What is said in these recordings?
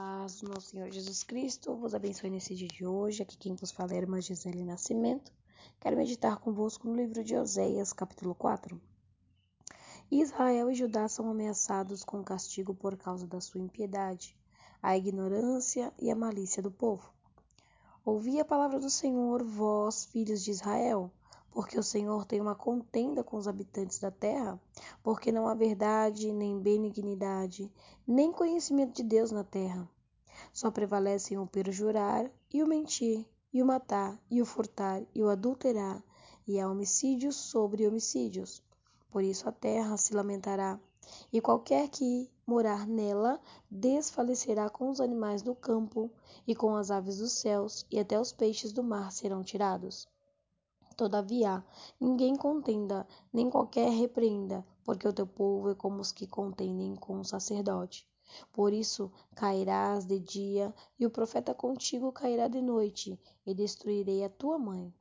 paz do nosso Senhor Jesus Cristo vos abençoe nesse dia de hoje. Aqui quem vos fala é a irmã Gisele Nascimento. Quero meditar convosco no livro de Oséias, capítulo 4. Israel e Judá são ameaçados com castigo por causa da sua impiedade, a ignorância e a malícia do povo. Ouvi a palavra do Senhor, vós, filhos de Israel, porque o Senhor tem uma contenda com os habitantes da terra, porque não há verdade, nem benignidade, nem conhecimento de Deus na terra. Só prevalecem o perjurar e o mentir, e o matar, e o furtar, e o adulterar, e há homicídios sobre homicídios. Por isso a terra se lamentará, e qualquer que morar nela desfalecerá com os animais do campo e com as aves dos céus, e até os peixes do mar serão tirados. Todavia, ninguém contenda, nem qualquer repreenda, porque o teu povo é como os que contendem com o sacerdote. Por isso cairás de dia, e o profeta contigo cairá de noite, e destruirei a tua mãe.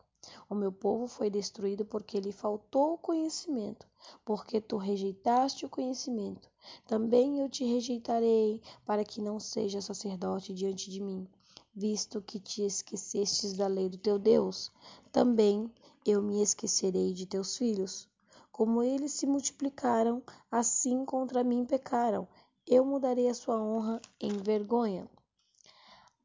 O meu povo foi destruído porque lhe faltou o conhecimento, porque tu rejeitaste o conhecimento. Também eu te rejeitarei, para que não seja sacerdote diante de mim, visto que te esquecestes da lei do teu Deus. Também eu me esquecerei de teus filhos. Como eles se multiplicaram, assim contra mim pecaram. Eu mudarei a sua honra em vergonha.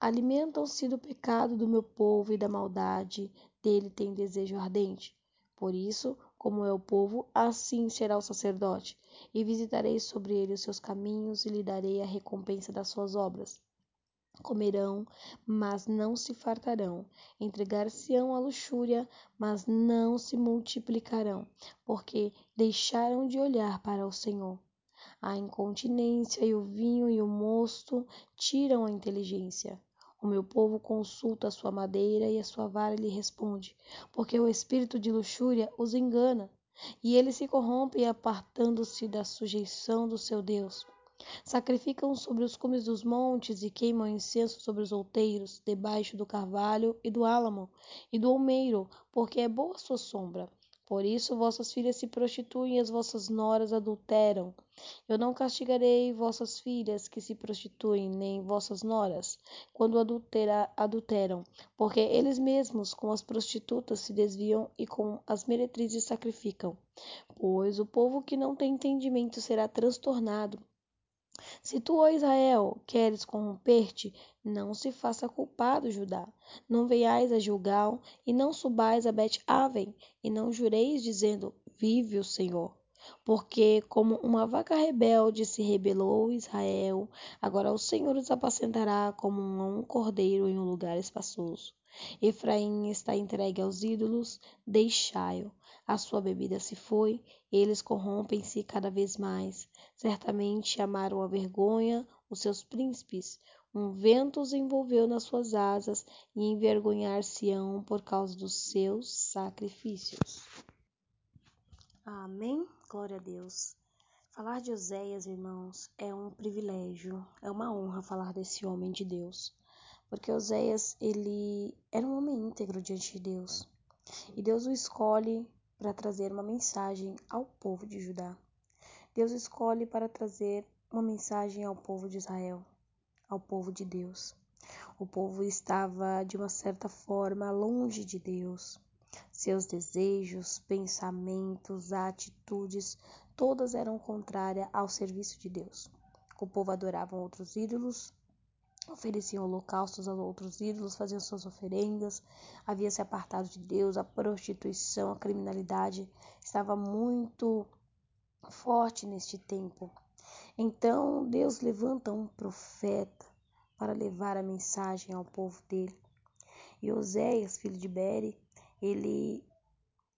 Alimentam-se do pecado do meu povo e da maldade, dele tem desejo ardente. Por isso, como é o povo, assim será o sacerdote, e visitarei sobre ele os seus caminhos e lhe darei a recompensa das suas obras. Comerão, mas não se fartarão. Entregar-se-ão à luxúria, mas não se multiplicarão, porque deixaram de olhar para o Senhor. A incontinência e o vinho e o mosto tiram a inteligência. O meu povo consulta a sua madeira e a sua vara lhe responde, porque o espírito de luxúria os engana, e eles se corrompem apartando-se da sujeição do seu Deus. Sacrificam sobre os cumes dos montes e queimam incenso sobre os outeiros, debaixo do carvalho e do álamo e do almeiro, porque é boa sua sombra. Por isso vossas filhas se prostituem e as vossas noras adulteram. Eu não castigarei vossas filhas que se prostituem, nem vossas noras, quando adultera, adulteram, porque eles mesmos com as prostitutas se desviam e com as meretrizes sacrificam. Pois o povo que não tem entendimento será transtornado se tu, ó Israel, queres corromper-te, não se faça culpado, Judá. Não venhais a Gilgal, e não subais a Bet-Aven, e não jureis, dizendo, vive o Senhor. Porque, como uma vaca rebelde se rebelou Israel, agora o Senhor os apacentará como um cordeiro em um lugar espaçoso. Efraim está entregue aos ídolos, deixai-o. A sua bebida se foi, eles corrompem-se cada vez mais. Certamente amaram a vergonha os seus príncipes. Um vento os envolveu nas suas asas e envergonhar-se-ão por causa dos seus sacrifícios. Amém? Glória a Deus. Falar de Oséias, irmãos, é um privilégio, é uma honra falar desse homem de Deus. Porque Oséias, ele era um homem íntegro diante de Deus. E Deus o escolhe para trazer uma mensagem ao povo de Judá. Deus escolhe para trazer uma mensagem ao povo de Israel, ao povo de Deus. O povo estava, de uma certa forma, longe de Deus. Seus desejos, pensamentos, atitudes, todas eram contrárias ao serviço de Deus. O povo adorava outros ídolos, ofereciam holocaustos a outros ídolos, faziam suas oferendas, havia se apartado de Deus, a prostituição, a criminalidade estava muito forte neste tempo. Então Deus levanta um profeta para levar a mensagem ao povo dele. E Oséias, filho de Bere, ele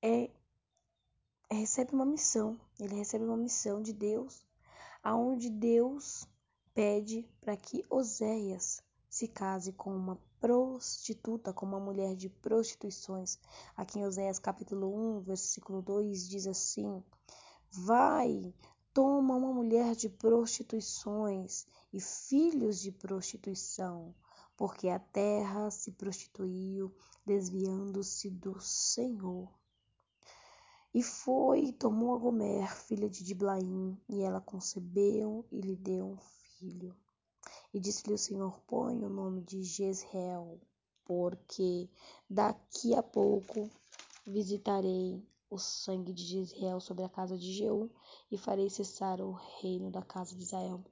é, recebe uma missão, ele recebe uma missão de Deus, aonde Deus pede para que Oséias se case com uma prostituta, com uma mulher de prostituições. Aqui em Oséias capítulo 1, versículo 2 diz assim: Vai, toma uma mulher de prostituições e filhos de prostituição, porque a terra se prostituiu, desviando-se do Senhor. E foi e tomou a Gomer, filha de Diblaim, e ela concebeu e lhe deu um filho. E disse-lhe o Senhor: Põe o nome de Jezreel, porque daqui a pouco visitarei o sangue de Jezreel sobre a casa de Jeú e farei cessar o reino da casa de Israel.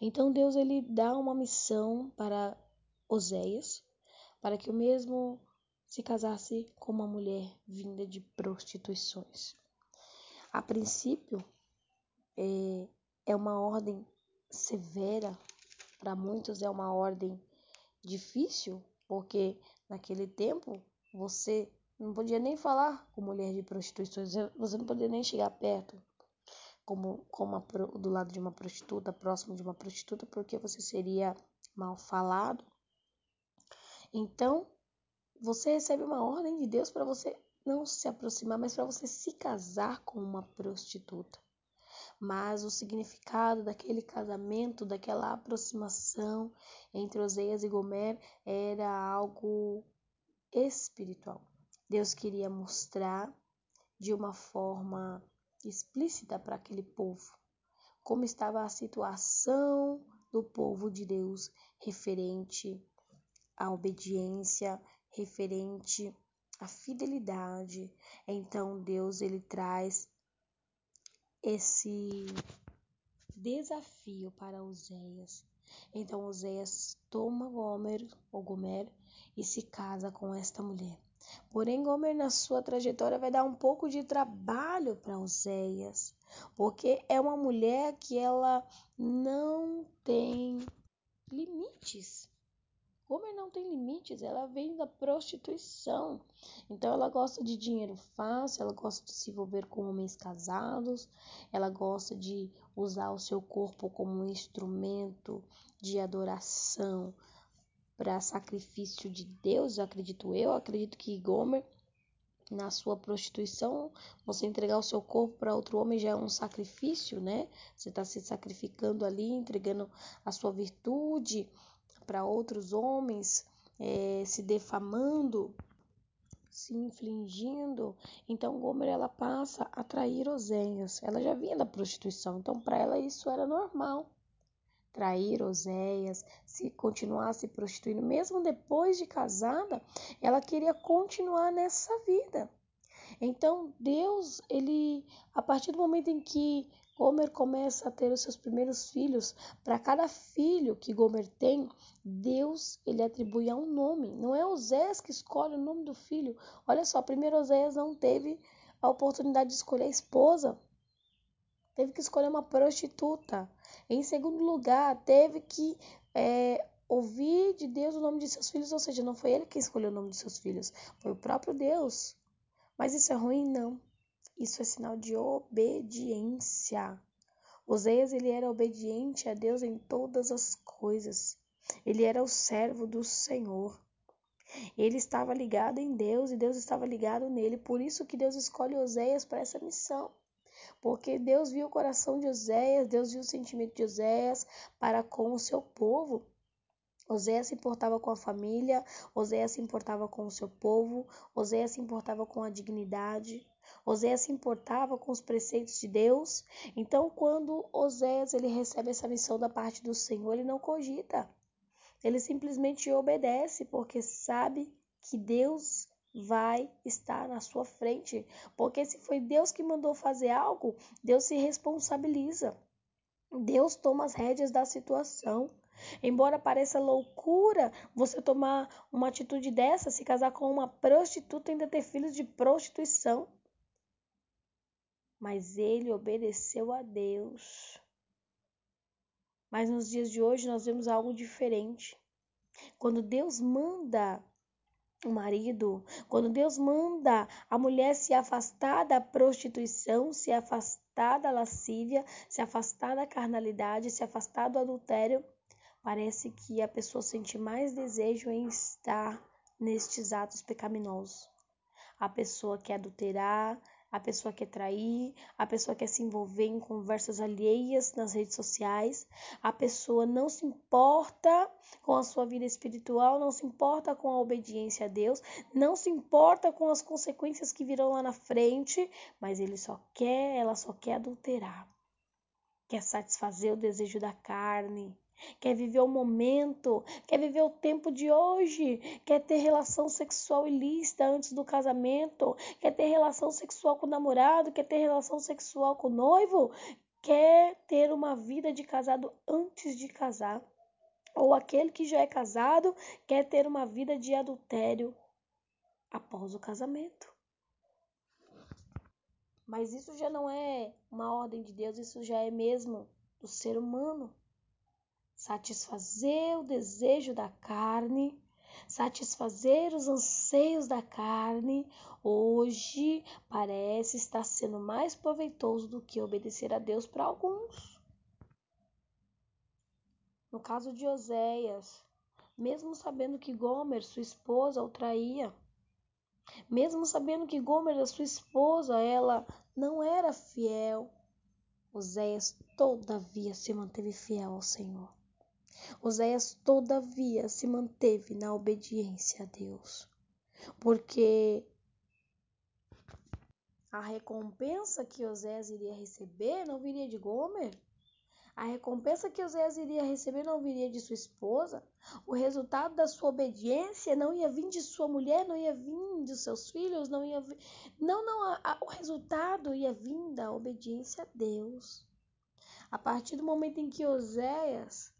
Então Deus ele dá uma missão para Oséias, para que o mesmo se casasse com uma mulher vinda de prostituições. A princípio, é, é uma ordem severa, para muitos é uma ordem difícil, porque naquele tempo você não podia nem falar com mulher de prostituições, você não podia nem chegar perto como, como a, do lado de uma prostituta, próximo de uma prostituta, porque você seria mal falado. Então, você recebe uma ordem de Deus para você não se aproximar, mas para você se casar com uma prostituta. Mas o significado daquele casamento, daquela aproximação entre Oseias e Gomer era algo espiritual. Deus queria mostrar de uma forma explícita para aquele povo como estava a situação do povo de Deus referente à obediência, referente à fidelidade. Então Deus ele traz esse desafio para Oséias. Então Oséias toma Gomer ou Gomer e se casa com esta mulher. Porém, Gomer, na sua trajetória, vai dar um pouco de trabalho para Oséias, porque é uma mulher que ela não tem limites. Gomer não tem limites, ela vem da prostituição. Então ela gosta de dinheiro fácil, ela gosta de se envolver com homens casados, ela gosta de usar o seu corpo como um instrumento de adoração, para sacrifício de Deus, acredito eu. Acredito que Gomer, na sua prostituição, você entregar o seu corpo para outro homem já é um sacrifício, né? Você está se sacrificando ali, entregando a sua virtude para outros homens, é, se defamando, se infligindo. Então Gomer ela passa a trair Oséias. Ela já vinha da prostituição, então para ela isso era normal trair Oséias, se continuar se prostituindo, mesmo depois de casada, ela queria continuar nessa vida. Então, Deus, ele, a partir do momento em que Gomer começa a ter os seus primeiros filhos, para cada filho que Gomer tem, Deus ele atribui a um nome. Não é Oséias que escolhe o nome do filho. Olha só, primeiro Oséias não teve a oportunidade de escolher a esposa. Teve que escolher uma prostituta. Em segundo lugar, teve que é, ouvir de Deus o nome de seus filhos, ou seja, não foi ele que escolheu o nome de seus filhos, foi o próprio Deus. Mas isso é ruim? Não. Isso é sinal de obediência. Oséias ele era obediente a Deus em todas as coisas. Ele era o servo do Senhor. Ele estava ligado em Deus e Deus estava ligado nele. Por isso que Deus escolhe Oséias para essa missão porque Deus viu o coração de Oséias, Deus viu o sentimento de Oséias para com o seu povo. Oséias se importava com a família, Oséias se importava com o seu povo, Oséias se importava com a dignidade, Oséias se importava com os preceitos de Deus. Então, quando Oséias ele recebe essa missão da parte do Senhor, ele não cogita. Ele simplesmente obedece, porque sabe que Deus vai estar na sua frente. Porque se foi Deus que mandou fazer algo, Deus se responsabiliza. Deus toma as rédeas da situação. Embora pareça loucura você tomar uma atitude dessa, se casar com uma prostituta e ainda ter filhos de prostituição. Mas ele obedeceu a Deus. Mas nos dias de hoje nós vemos algo diferente. Quando Deus manda o marido, quando Deus manda a mulher se afastar da prostituição, se afastar da lascívia, se afastar da carnalidade, se afastar do adultério, parece que a pessoa sente mais desejo em estar nestes atos pecaminosos. A pessoa quer adulterar, a pessoa quer trair, a pessoa quer se envolver em conversas alheias nas redes sociais, a pessoa não se importa com a sua vida espiritual, não se importa com a obediência a Deus, não se importa com as consequências que virão lá na frente, mas ele só quer, ela só quer adulterar. Quer satisfazer o desejo da carne, quer viver o momento, quer viver o tempo de hoje, quer ter relação sexual ilícita antes do casamento, quer ter relação sexual com o namorado, quer ter relação sexual com o noivo, quer ter uma vida de casado antes de casar. Ou aquele que já é casado quer ter uma vida de adultério após o casamento. Mas isso já não é uma ordem de Deus, isso já é mesmo do ser humano. Satisfazer o desejo da carne, satisfazer os anseios da carne, hoje parece estar sendo mais proveitoso do que obedecer a Deus para alguns. No caso de Oséias, mesmo sabendo que Gomer, sua esposa, o traía, mesmo sabendo que Gomer, sua esposa, ela não era fiel, Oséias todavia se manteve fiel ao Senhor. Oséias todavia se manteve na obediência a Deus, porque a recompensa que Oséias iria receber não viria de Gomer, a recompensa que Oséias iria receber não viria de sua esposa. O resultado da sua obediência não ia vir de sua mulher, não ia vir dos seus filhos, não ia vir. Não, não, a, a, o resultado ia vir da obediência a Deus. A partir do momento em que Oséias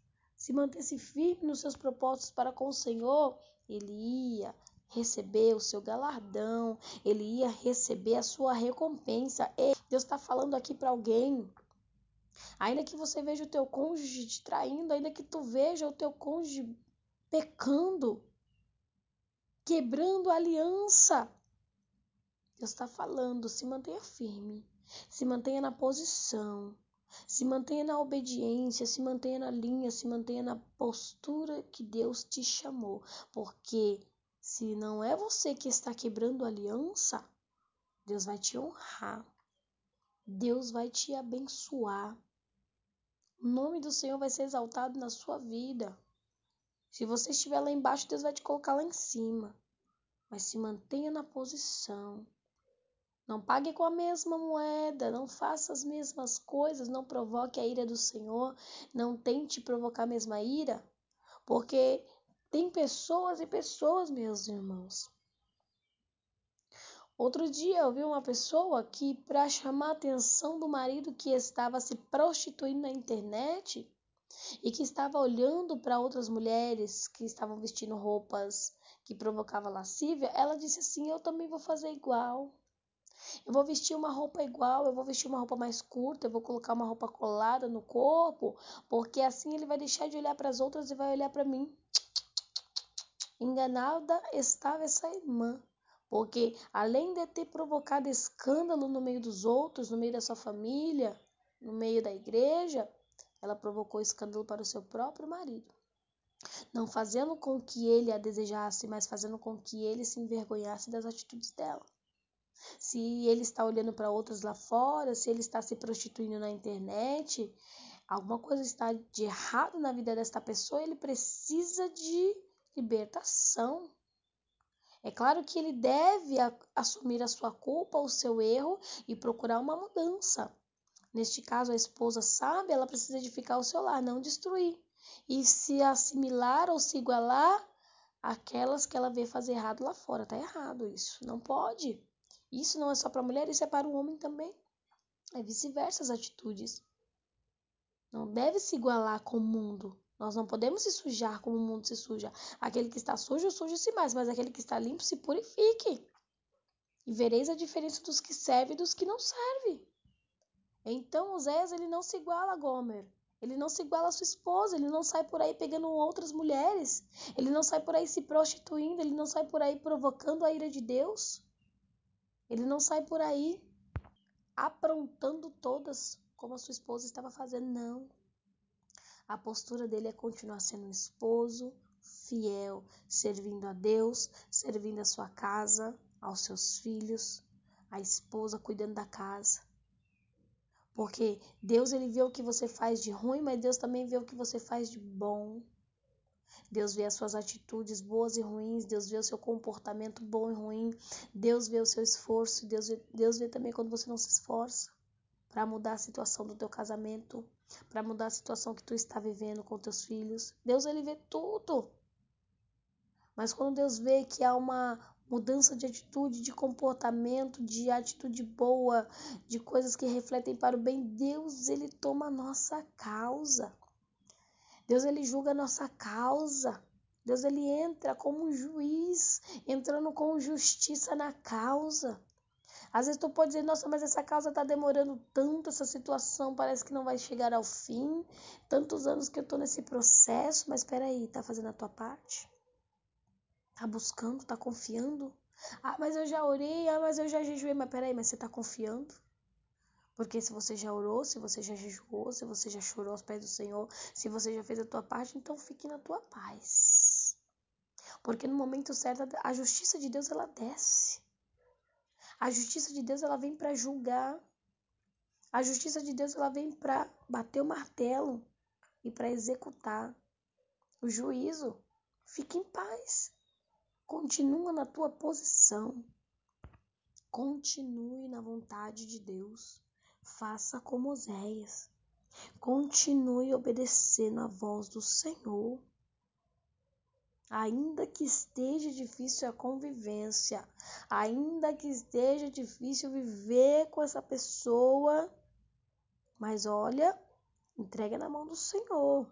se mantesse firme nos seus propósitos para com o Senhor, ele ia receber o seu galardão, ele ia receber a sua recompensa. E Deus está falando aqui para alguém Ainda que você veja o teu cônjuge te traindo, ainda que tu veja o teu cônjuge pecando, quebrando a aliança. Deus está falando, se mantenha firme, se mantenha na posição, se mantenha na obediência, se mantenha na linha, se mantenha na postura que Deus te chamou. Porque se não é você que está quebrando a aliança, Deus vai te honrar. Deus vai te abençoar. O nome do Senhor vai ser exaltado na sua vida. Se você estiver lá embaixo, Deus vai te colocar lá em cima. Mas se mantenha na posição. Não pague com a mesma moeda, não faça as mesmas coisas, não provoque a ira do Senhor, não tente provocar a mesma ira, porque tem pessoas e pessoas, meus irmãos. Outro dia eu vi uma pessoa que, para chamar a atenção do marido que estava se prostituindo na internet e que estava olhando para outras mulheres que estavam vestindo roupas que provocavam lascívia, ela disse assim: Eu também vou fazer igual. Eu vou vestir uma roupa igual, eu vou vestir uma roupa mais curta, eu vou colocar uma roupa colada no corpo, porque assim ele vai deixar de olhar para as outras e vai olhar para mim. Enganada estava essa irmã. Porque além de ter provocado escândalo no meio dos outros, no meio da sua família, no meio da igreja, ela provocou escândalo para o seu próprio marido. Não fazendo com que ele a desejasse, mas fazendo com que ele se envergonhasse das atitudes dela. Se ele está olhando para outras lá fora, se ele está se prostituindo na internet, alguma coisa está de errado na vida desta pessoa, ele precisa de libertação. É claro que ele deve assumir a sua culpa, o seu erro e procurar uma mudança. Neste caso, a esposa sabe, ela precisa edificar o seu lar, não destruir. E se assimilar ou se igualar àquelas que ela vê fazer errado lá fora. Tá errado isso. Não pode. Isso não é só para a mulher, isso é para o homem também. É vice-versa as atitudes. Não deve se igualar com o mundo. Nós não podemos se sujar como o mundo se suja. Aquele que está sujo, suje-se mais, mas aquele que está limpo, se purifique. E vereis a diferença dos que servem e dos que não servem. Então, Oséias, ele não se iguala a Gomer. Ele não se iguala a sua esposa, ele não sai por aí pegando outras mulheres. Ele não sai por aí se prostituindo, ele não sai por aí provocando a ira de Deus. Ele não sai por aí aprontando todas como a sua esposa estava fazendo, não. A postura dele é continuar sendo um esposo fiel, servindo a Deus, servindo a sua casa, aos seus filhos, a esposa cuidando da casa. Porque Deus ele vê o que você faz de ruim, mas Deus também vê o que você faz de bom. Deus vê as suas atitudes boas e ruins, Deus vê o seu comportamento bom e ruim, Deus vê o seu esforço, Deus vê, Deus vê também quando você não se esforça para mudar a situação do teu casamento, para mudar a situação que tu está vivendo com teus filhos. Deus ele vê tudo. Mas quando Deus vê que há uma mudança de atitude, de comportamento, de atitude boa, de coisas que refletem para o bem, Deus ele toma a nossa causa. Deus ele julga a nossa causa. Deus ele entra como um juiz, entrando com justiça na causa. Às vezes tu pode dizer, nossa, mas essa causa está demorando tanto, essa situação parece que não vai chegar ao fim. Tantos anos que eu estou nesse processo, mas espera aí, tá fazendo a tua parte? Tá buscando, tá confiando? Ah, mas eu já orei, ah, mas eu já jejuei, mas peraí, mas você tá confiando? Porque se você já orou, se você já jejuou, se você já chorou aos pés do Senhor, se você já fez a tua parte, então fique na tua paz. Porque no momento certo a justiça de Deus ela desce. A justiça de Deus ela vem para julgar. A justiça de Deus ela vem para bater o martelo e para executar o juízo. Fique em paz. Continua na tua posição. Continue na vontade de Deus. Faça como Oséias. Continue obedecendo a voz do Senhor. Ainda que esteja difícil a convivência, ainda que esteja difícil viver com essa pessoa, mas olha, entrega na mão do Senhor.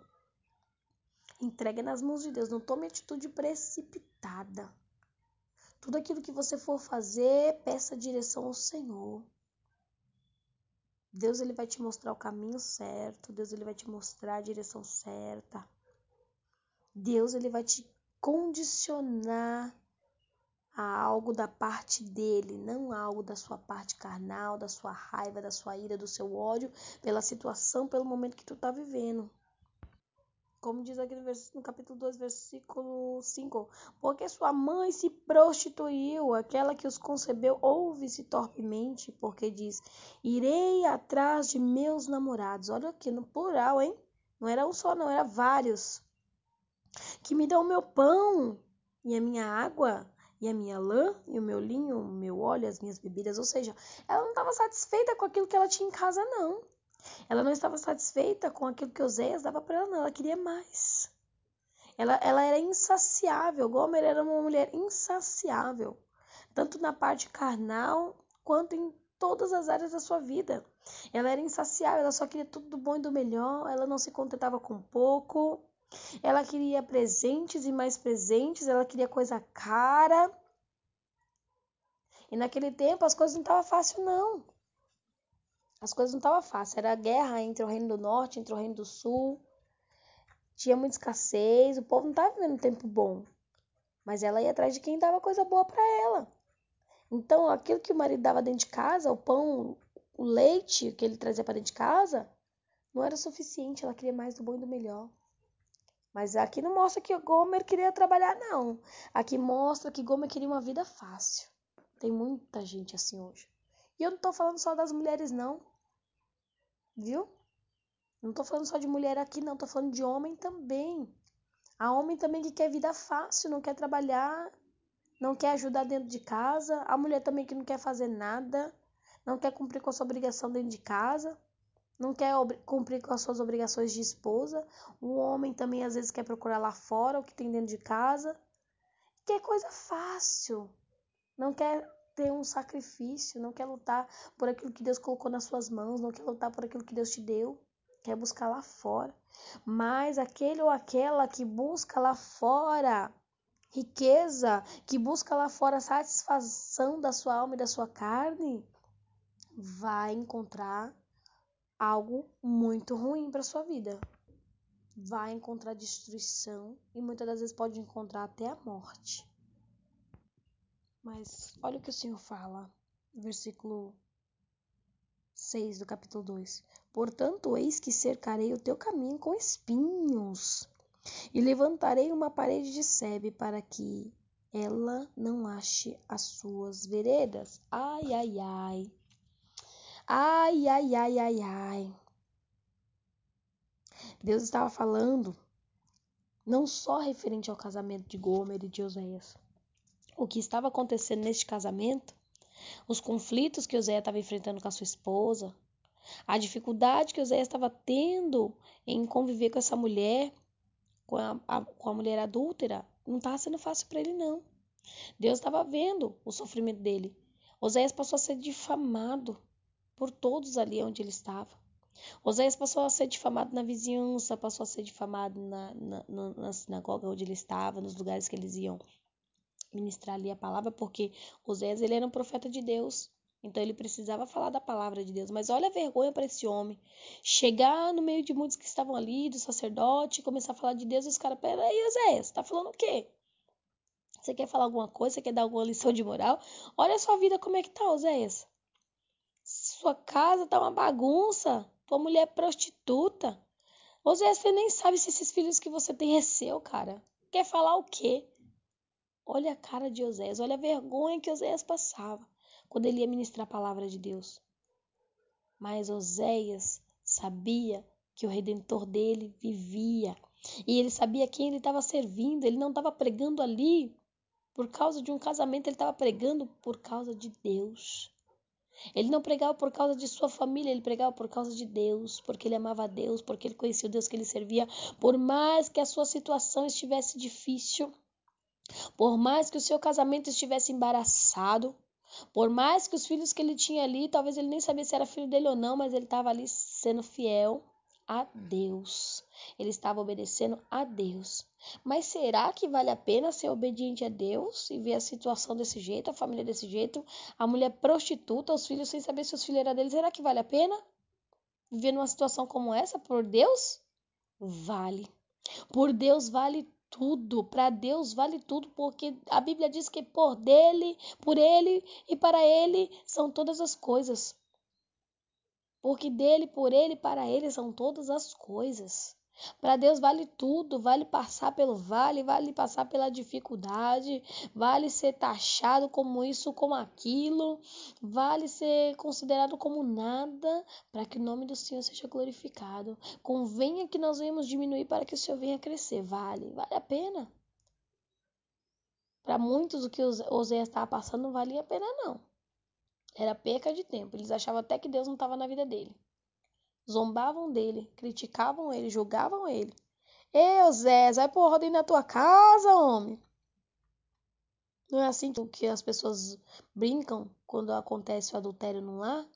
Entrega nas mãos de Deus. Não tome atitude precipitada. Tudo aquilo que você for fazer, peça direção ao Senhor. Deus ele vai te mostrar o caminho certo, Deus ele vai te mostrar a direção certa. Deus ele vai te condicionar a algo da parte dele, não algo da sua parte carnal, da sua raiva, da sua ira, do seu ódio pela situação, pelo momento que tu tá vivendo. Como diz aqui no, no capítulo 2, versículo 5. Porque sua mãe se prostituiu, aquela que os concebeu ouve-se torpemente, porque diz: Irei atrás de meus namorados. Olha aqui no plural, hein? Não era um só, não, era vários. Que me dão o meu pão e a minha água e a minha lã e o meu linho, o meu óleo, as minhas bebidas. Ou seja, ela não estava satisfeita com aquilo que ela tinha em casa, não. Ela não estava satisfeita com aquilo que Oséias dava para ela, não. Ela queria mais. Ela, ela era insaciável. Gomer era uma mulher insaciável, tanto na parte carnal quanto em todas as áreas da sua vida. Ela era insaciável, ela só queria tudo do bom e do melhor, ela não se contentava com pouco. Ela queria presentes e mais presentes, ela queria coisa cara. E naquele tempo as coisas não estavam fáceis, não. As coisas não estavam fáceis. Era guerra entre o Reino do Norte, entre o Reino do Sul. Tinha muita escassez. O povo não estava vivendo um tempo bom. Mas ela ia atrás de quem dava coisa boa para ela. Então, aquilo que o marido dava dentro de casa, o pão, o leite que ele trazia para dentro de casa, não era suficiente. Ela queria mais do bom e do melhor. Mas aqui não mostra que o Gomer queria trabalhar, não. Aqui mostra que Gomer queria uma vida fácil. Tem muita gente assim hoje. E eu não tô falando só das mulheres, não. Viu? Não tô falando só de mulher aqui, não. Tô falando de homem também. Há homem também que quer vida fácil, não quer trabalhar, não quer ajudar dentro de casa. Há mulher também que não quer fazer nada, não quer cumprir com a sua obrigação dentro de casa, não quer cumprir com as suas obrigações de esposa. O homem também às vezes quer procurar lá fora o que tem dentro de casa. Quer coisa fácil. Não quer ter um sacrifício, não quer lutar por aquilo que Deus colocou nas suas mãos, não quer lutar por aquilo que Deus te deu, quer buscar lá fora. Mas aquele ou aquela que busca lá fora riqueza, que busca lá fora satisfação da sua alma e da sua carne, vai encontrar algo muito ruim para sua vida. Vai encontrar destruição e muitas das vezes pode encontrar até a morte. Mas olha o que o Senhor fala, versículo 6 do capítulo 2. Portanto, eis que cercarei o teu caminho com espinhos, e levantarei uma parede de sebe para que ela não ache as suas veredas. Ai, ai, ai. Ai, ai, ai, ai, ai. Deus estava falando não só referente ao casamento de Gomer e de Oséias, o que estava acontecendo neste casamento, os conflitos que José estava enfrentando com a sua esposa, A dificuldade que Oséias estava tendo em conviver com essa mulher, com a, a, com a mulher adúltera, não estava sendo fácil para ele, não. Deus estava vendo o sofrimento dele. Oséias passou a ser difamado por todos ali onde ele estava. Oséias passou a ser difamado na vizinhança, passou a ser difamado na, na, na sinagoga onde ele estava, nos lugares que eles iam ministrar ali a palavra, porque Oséias ele era um profeta de Deus. Então ele precisava falar da palavra de Deus. Mas olha a vergonha para esse homem. Chegar no meio de muitos que estavam ali, do sacerdote, começar a falar de Deus, e os caras, peraí, Oséias, tá falando o quê? Você quer falar alguma coisa? Você quer dar alguma lição de moral? Olha a sua vida como é que tá, Oséias. Sua casa tá uma bagunça. Tua mulher é prostituta. Oséias, você nem sabe se esses filhos que você tem é seu, cara. Quer falar o quê? Olha a cara de Oséias, olha a vergonha que Oséias passava quando ele ia ministrar a palavra de Deus. Mas Oséias sabia que o redentor dele vivia. E ele sabia quem ele estava servindo. Ele não estava pregando ali por causa de um casamento, ele estava pregando por causa de Deus. Ele não pregava por causa de sua família, ele pregava por causa de Deus, porque ele amava a Deus, porque ele conhecia o Deus que ele servia. Por mais que a sua situação estivesse difícil, por mais que o seu casamento estivesse embaraçado, por mais que os filhos que ele tinha ali, talvez ele nem sabia se era filho dele ou não, mas ele estava ali sendo fiel a Deus. Ele estava obedecendo a Deus. Mas será que vale a pena ser obediente a Deus e ver a situação desse jeito, a família desse jeito, a mulher prostituta, os filhos sem saber se os filhos eram dele? Será que vale a pena viver numa situação como essa por Deus? Vale. Por Deus vale tudo. Para Deus vale tudo, porque a Bíblia diz que por dele, por ele e para ele são todas as coisas. Porque dele, por ele para ele são todas as coisas. Para Deus vale tudo, vale passar pelo vale, vale passar pela dificuldade, vale ser taxado como isso, como aquilo, vale ser considerado como nada, para que o nome do Senhor seja glorificado. Convenha que nós venhamos diminuir para que o Senhor venha crescer, vale, vale a pena. Para muitos o que Oséias estava passando não valia a pena não. Era perca de tempo. Eles achavam até que Deus não estava na vida dele. Zombavam dele, criticavam ele, julgavam ele. Ei, Zé, vai pôr ordem na tua casa, homem. Não é assim que as pessoas brincam quando acontece o adultério no lar?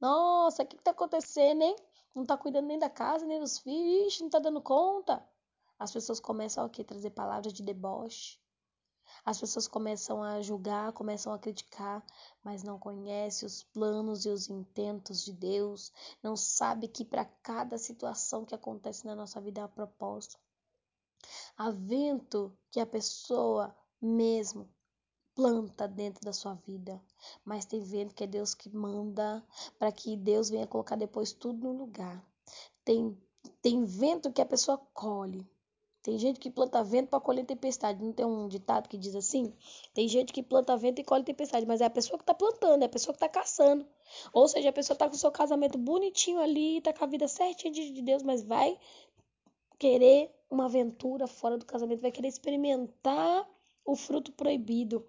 Nossa, o que, tá acontecendo, hein? Não tá cuidando nem da casa, nem dos filhos, não tá dando conta. As pessoas começam a trazer palavras de deboche, as pessoas começam a julgar, começam a criticar, mas não conhece os planos e os intentos de Deus, não sabe que para cada situação que acontece na nossa vida há propósito. Há vento que a pessoa mesmo planta dentro da sua vida, mas tem vento que é Deus que manda para que Deus venha colocar depois tudo no lugar. Tem tem vento que a pessoa colhe, tem gente que planta vento para colher tempestade. Não tem um ditado que diz assim? Tem gente que planta vento e colhe tempestade, mas é a pessoa que está plantando, é a pessoa que está caçando. Ou seja, a pessoa está com o seu casamento bonitinho ali, está com a vida certinha de Deus, mas vai querer uma aventura fora do casamento, vai querer experimentar o fruto proibido.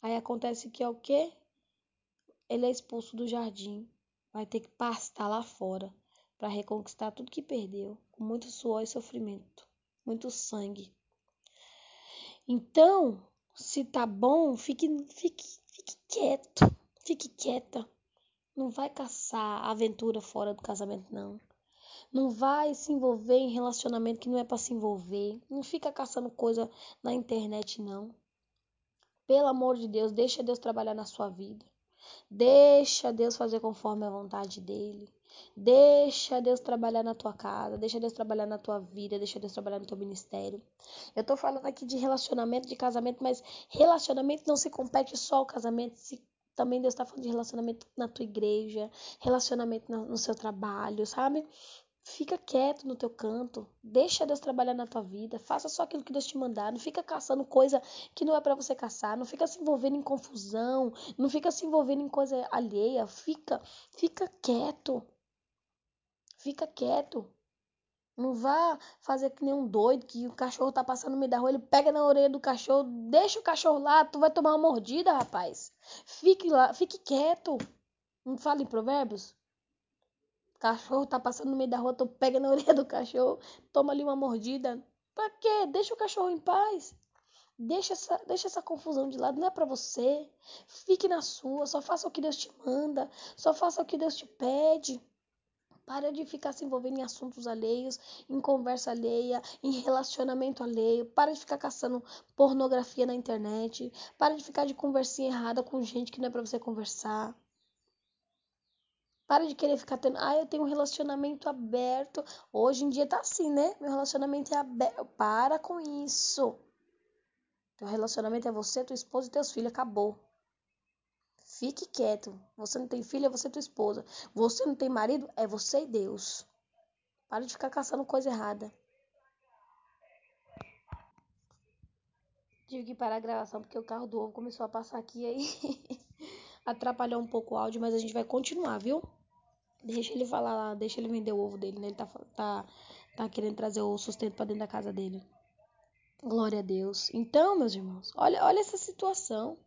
Aí acontece que é o quê? Ele é expulso do jardim, vai ter que pastar lá fora para reconquistar tudo que perdeu, com muito suor e sofrimento, muito sangue. Então, se tá bom, fique, fique, fique quieto, fique quieta. Não vai caçar aventura fora do casamento, não. Não vai se envolver em relacionamento que não é para se envolver. Não fica caçando coisa na internet, não. Pelo amor de Deus, deixa Deus trabalhar na sua vida. Deixa Deus fazer conforme a vontade dele. Deixa Deus trabalhar na tua casa, deixa Deus trabalhar na tua vida, deixa Deus trabalhar no teu ministério. Eu tô falando aqui de relacionamento, de casamento, mas relacionamento não se compete só ao casamento, se também Deus está falando de relacionamento na tua igreja, relacionamento no, no seu trabalho, sabe? Fica quieto no teu canto, deixa Deus trabalhar na tua vida, faça só aquilo que Deus te mandar, não fica caçando coisa que não é para você caçar, não fica se envolvendo em confusão, não fica se envolvendo em coisa alheia, fica, fica quieto. Fica quieto. Não vá fazer que nem um doido que o cachorro tá passando no meio da rua, ele pega na orelha do cachorro, deixa o cachorro lá, tu vai tomar uma mordida, rapaz. Fique lá, fique quieto. Não fala em provérbios? Cachorro tá passando no meio da rua, tu pega na orelha do cachorro, toma ali uma mordida. Pra quê? Deixa o cachorro em paz. Deixa essa, deixa essa confusão de lado, não é para você. Fique na sua, só faça o que Deus te manda, só faça o que Deus te pede. Para de ficar se envolvendo em assuntos alheios, em conversa alheia, em relacionamento alheio. Para de ficar caçando pornografia na internet. Para de ficar de conversinha errada com gente que não é para você conversar. Para de querer ficar tendo. Ah, eu tenho um relacionamento aberto. Hoje em dia tá assim, né? Meu relacionamento é aberto. Para com isso. Teu relacionamento é você, tua esposa e teus filhos. Acabou. Fique quieto. Você não tem filha, é você e tua esposa. Você não tem marido, é você e Deus. Para de ficar caçando coisa errada. Tive que parar a gravação porque o carro do ovo começou a passar aqui aí. Atrapalhou um pouco o áudio, mas a gente vai continuar, viu? Deixa ele falar lá, deixa ele vender o ovo dele, né? Ele tá, tá, tá querendo trazer o sustento para dentro da casa dele. Glória a Deus. Então, meus irmãos, olha, olha essa situação.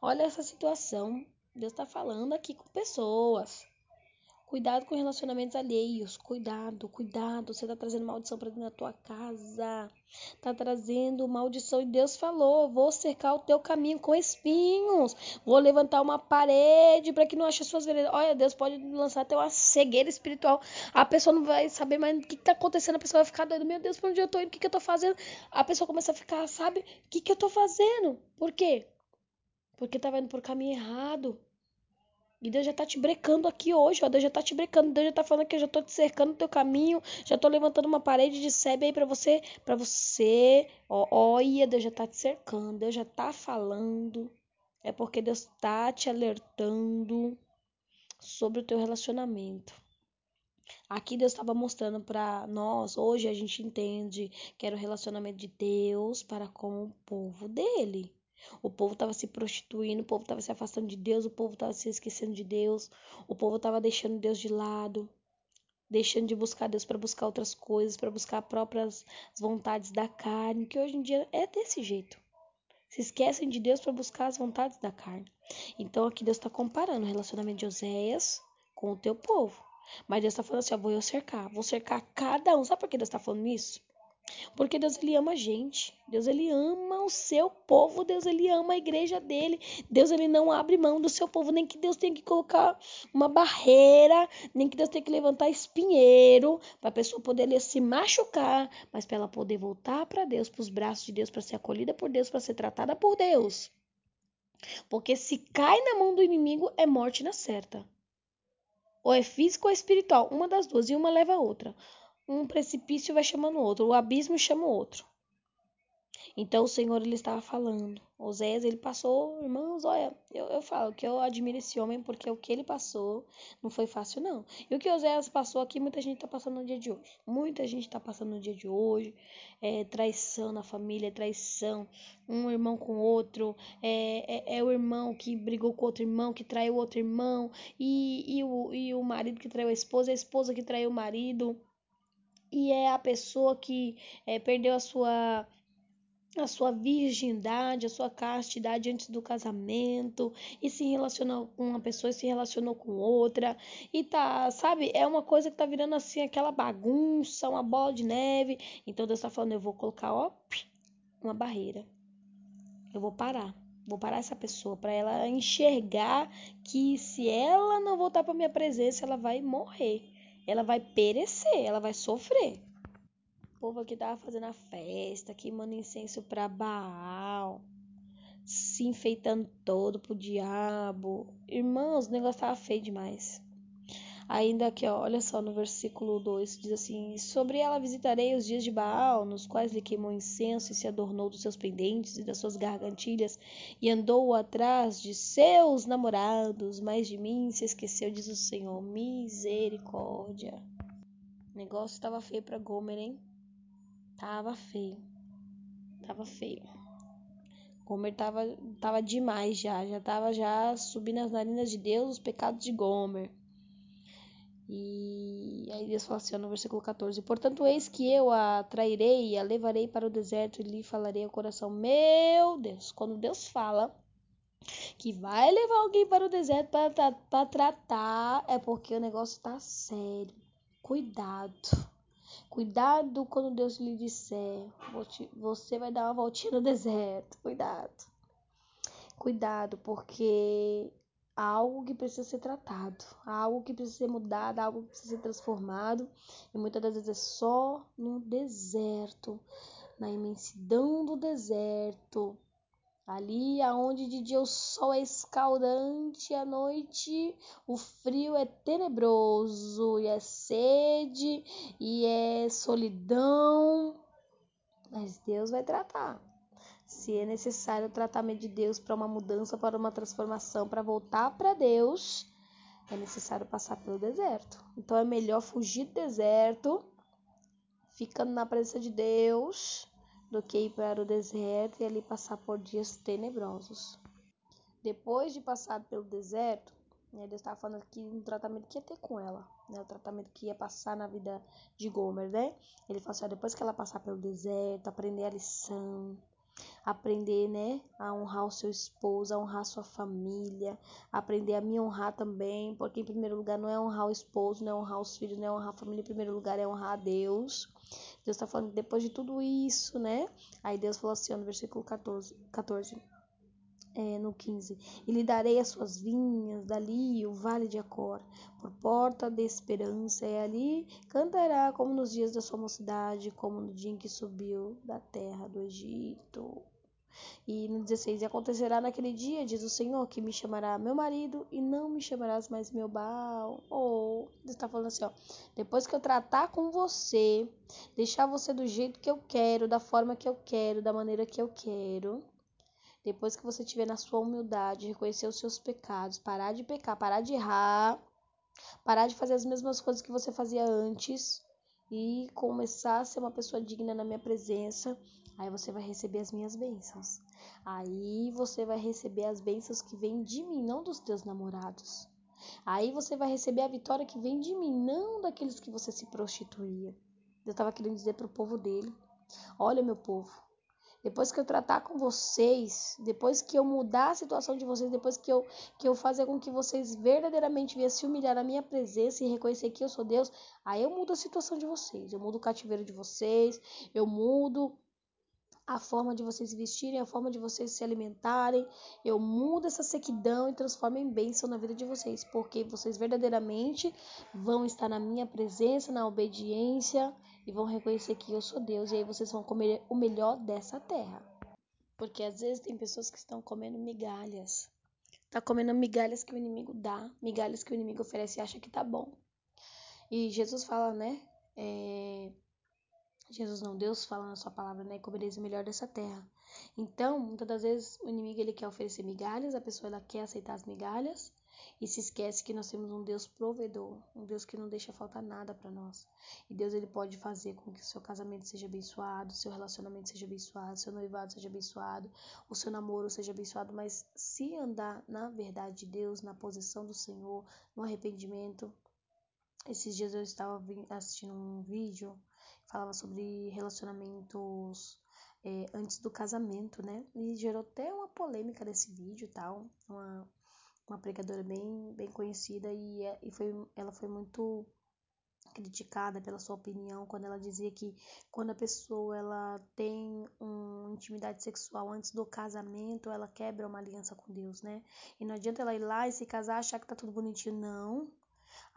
Olha essa situação. Deus está falando aqui com pessoas. Cuidado com relacionamentos alheios. Cuidado, cuidado. Você está trazendo maldição para dentro da tua casa. Está trazendo maldição. E Deus falou: Vou cercar o teu caminho com espinhos. Vou levantar uma parede para que não ache as suas veredas. Olha, Deus pode lançar até uma cegueira espiritual. A pessoa não vai saber mais o que está acontecendo. A pessoa vai ficar doida. Meu Deus, para onde eu estou indo? O que, que eu estou fazendo? A pessoa começa a ficar, sabe? O que, que eu estou fazendo? Por quê? Porque estava indo por caminho errado. E Deus já tá te brecando aqui hoje, ó. Deus já tá te brecando. Deus já tá falando que eu já tô te cercando no teu caminho. Já tô levantando uma parede de sebe aí para você. para você. Ó, olha, Deus já tá te cercando. Deus já tá falando. É porque Deus tá te alertando sobre o teu relacionamento. Aqui Deus estava mostrando para nós, hoje a gente entende que era o relacionamento de Deus para com o povo dele. O povo estava se prostituindo, o povo estava se afastando de Deus, o povo estava se esquecendo de Deus, o povo estava deixando Deus de lado, deixando de buscar Deus para buscar outras coisas, para buscar próprias vontades da carne, que hoje em dia é desse jeito. Se esquecem de Deus para buscar as vontades da carne. Então aqui Deus está comparando o relacionamento de Oséias com o teu povo. Mas Deus está falando assim: ó, vou eu cercar, vou cercar cada um. Sabe por que Deus está falando isso? Porque Deus ele ama a gente. Deus ele ama o seu povo, Deus ele ama a igreja dele. Deus ele não abre mão do seu povo, nem que Deus tenha que colocar uma barreira, nem que Deus tenha que levantar espinheiro para a pessoa poder se machucar, mas para ela poder voltar para Deus, para os braços de Deus, para ser acolhida por Deus, para ser tratada por Deus. Porque se cai na mão do inimigo é morte na certa. Ou é físico ou é espiritual, uma das duas, e uma leva a outra um precipício vai chamando o outro, o abismo chama o outro. Então o Senhor ele estava falando. Oséias ele passou, irmãos, olha, eu, eu falo que eu admiro esse homem porque o que ele passou não foi fácil não. E o que Oséias passou aqui muita gente está passando no dia de hoje. Muita gente está passando no dia de hoje. É, traição na família, traição, um irmão com outro, é, é, é, o irmão que brigou com outro irmão, que traiu outro irmão, e, e, o, e o marido que traiu a esposa, a esposa que traiu o marido e é a pessoa que é, perdeu a sua a sua virgindade, a sua castidade antes do casamento e se relacionou com uma pessoa e se relacionou com outra e tá, sabe, é uma coisa que tá virando assim aquela bagunça, uma bola de neve. Então Deus tá falando, eu vou colocar, ó, uma barreira. Eu vou parar. Vou parar essa pessoa para ela enxergar que se ela não voltar para minha presença, ela vai morrer ela vai perecer, ela vai sofrer. O povo aqui tava fazendo a festa, queimando incenso para Baal, se enfeitando todo pro diabo. Irmãos, o negócio tava feio demais. Ainda aqui, ó, olha só no versículo 2, diz assim: Sobre ela visitarei os dias de Baal, nos quais lhe queimou incenso e se adornou dos seus pendentes e das suas gargantilhas, e andou atrás de seus namorados, mas de mim se esqueceu, diz o Senhor. Misericórdia. O negócio estava feio para Gomer, hein? Tava feio. Tava feio. Gomer tava, tava demais já, já tava já subindo as narinas de Deus os pecados de Gomer. E aí Deus fala assim, no versículo 14: Portanto, eis que eu a trairei e a levarei para o deserto e lhe falarei ao coração. Meu Deus, quando Deus fala, que vai levar alguém para o deserto para tratar, é porque o negócio tá sério. Cuidado. Cuidado quando Deus lhe disser, você vai dar uma voltinha no deserto. Cuidado. Cuidado, porque algo que precisa ser tratado, algo que precisa ser mudado, algo que precisa ser transformado. E muitas das vezes é só no deserto, na imensidão do deserto, Ali aonde de dia o sol é escaldante, à noite o frio é tenebroso, e é sede, e é solidão. Mas Deus vai tratar. Se é necessário o tratamento de Deus para uma mudança, para uma transformação, para voltar para Deus, é necessário passar pelo deserto. Então é melhor fugir do deserto, ficando na presença de Deus, do que ir para o deserto e ali passar por dias tenebrosos. Depois de passar pelo deserto, né, Deus estava falando aqui do tratamento que ia ter com ela, né, o tratamento que ia passar na vida de Gomer, né? Ele falou assim, ó, depois que ela passar pelo deserto, aprender a lição, aprender, né, a honrar o seu esposo, a honrar a sua família, aprender a me honrar também, porque em primeiro lugar não é honrar o esposo, não é honrar os filhos, não é honrar a família, em primeiro lugar é honrar a Deus. Deus está falando depois de tudo isso, né? Aí Deus falou assim, ó, no versículo 14, 14 é, no 15: E lhe darei as suas vinhas, dali o vale de Acor, por porta de esperança, e ali cantará como nos dias da sua mocidade, como no dia em que subiu da terra do Egito. E no 16: E acontecerá naquele dia, diz o Senhor, que me chamará meu marido e não me chamarás mais meu Baal. Ou, Deus está falando assim, ó. Depois que eu tratar com você, deixar você do jeito que eu quero, da forma que eu quero, da maneira que eu quero. Depois que você tiver na sua humildade, reconhecer os seus pecados, parar de pecar, parar de errar, parar de fazer as mesmas coisas que você fazia antes e começar a ser uma pessoa digna na minha presença, Aí você vai receber as minhas bênçãos. Aí você vai receber as bênçãos que vêm de mim, não dos teus namorados. Aí você vai receber a vitória que vem de mim, não daqueles que você se prostituía. Eu estava querendo dizer para o povo dele: Olha, meu povo, depois que eu tratar com vocês, depois que eu mudar a situação de vocês, depois que eu, que eu fazer com que vocês verdadeiramente venham se humilhar na minha presença e reconhecer que eu sou Deus, aí eu mudo a situação de vocês, eu mudo o cativeiro de vocês, eu mudo a forma de vocês vestirem, a forma de vocês se alimentarem. Eu mudo essa sequidão e transformo em bênção na vida de vocês, porque vocês verdadeiramente vão estar na minha presença, na obediência e vão reconhecer que eu sou Deus. E aí vocês vão comer o melhor dessa terra. Porque às vezes tem pessoas que estão comendo migalhas. Tá comendo migalhas que o inimigo dá, migalhas que o inimigo oferece e acha que tá bom. E Jesus fala, né? É, Jesus não, Deus fala na sua palavra, né? Comereis o melhor dessa terra. Então, muitas das vezes o inimigo ele quer oferecer migalhas, a pessoa ela quer aceitar as migalhas e se esquece que nós temos um Deus provedor, um Deus que não deixa faltar nada para nós. E Deus ele pode fazer com que o seu casamento seja abençoado, seu relacionamento seja abençoado, seu noivado seja abençoado, o seu namoro seja abençoado, mas se andar na verdade de Deus, na posição do Senhor, no arrependimento, esses dias eu estava assistindo um vídeo falava sobre relacionamentos é, antes do casamento, né? E gerou até uma polêmica nesse vídeo e tal. Uma, uma pregadora bem, bem conhecida e, é, e foi, ela foi muito criticada pela sua opinião quando ela dizia que quando a pessoa ela tem uma intimidade sexual antes do casamento, ela quebra uma aliança com Deus, né? E não adianta ela ir lá e se casar achar que tá tudo bonitinho, não.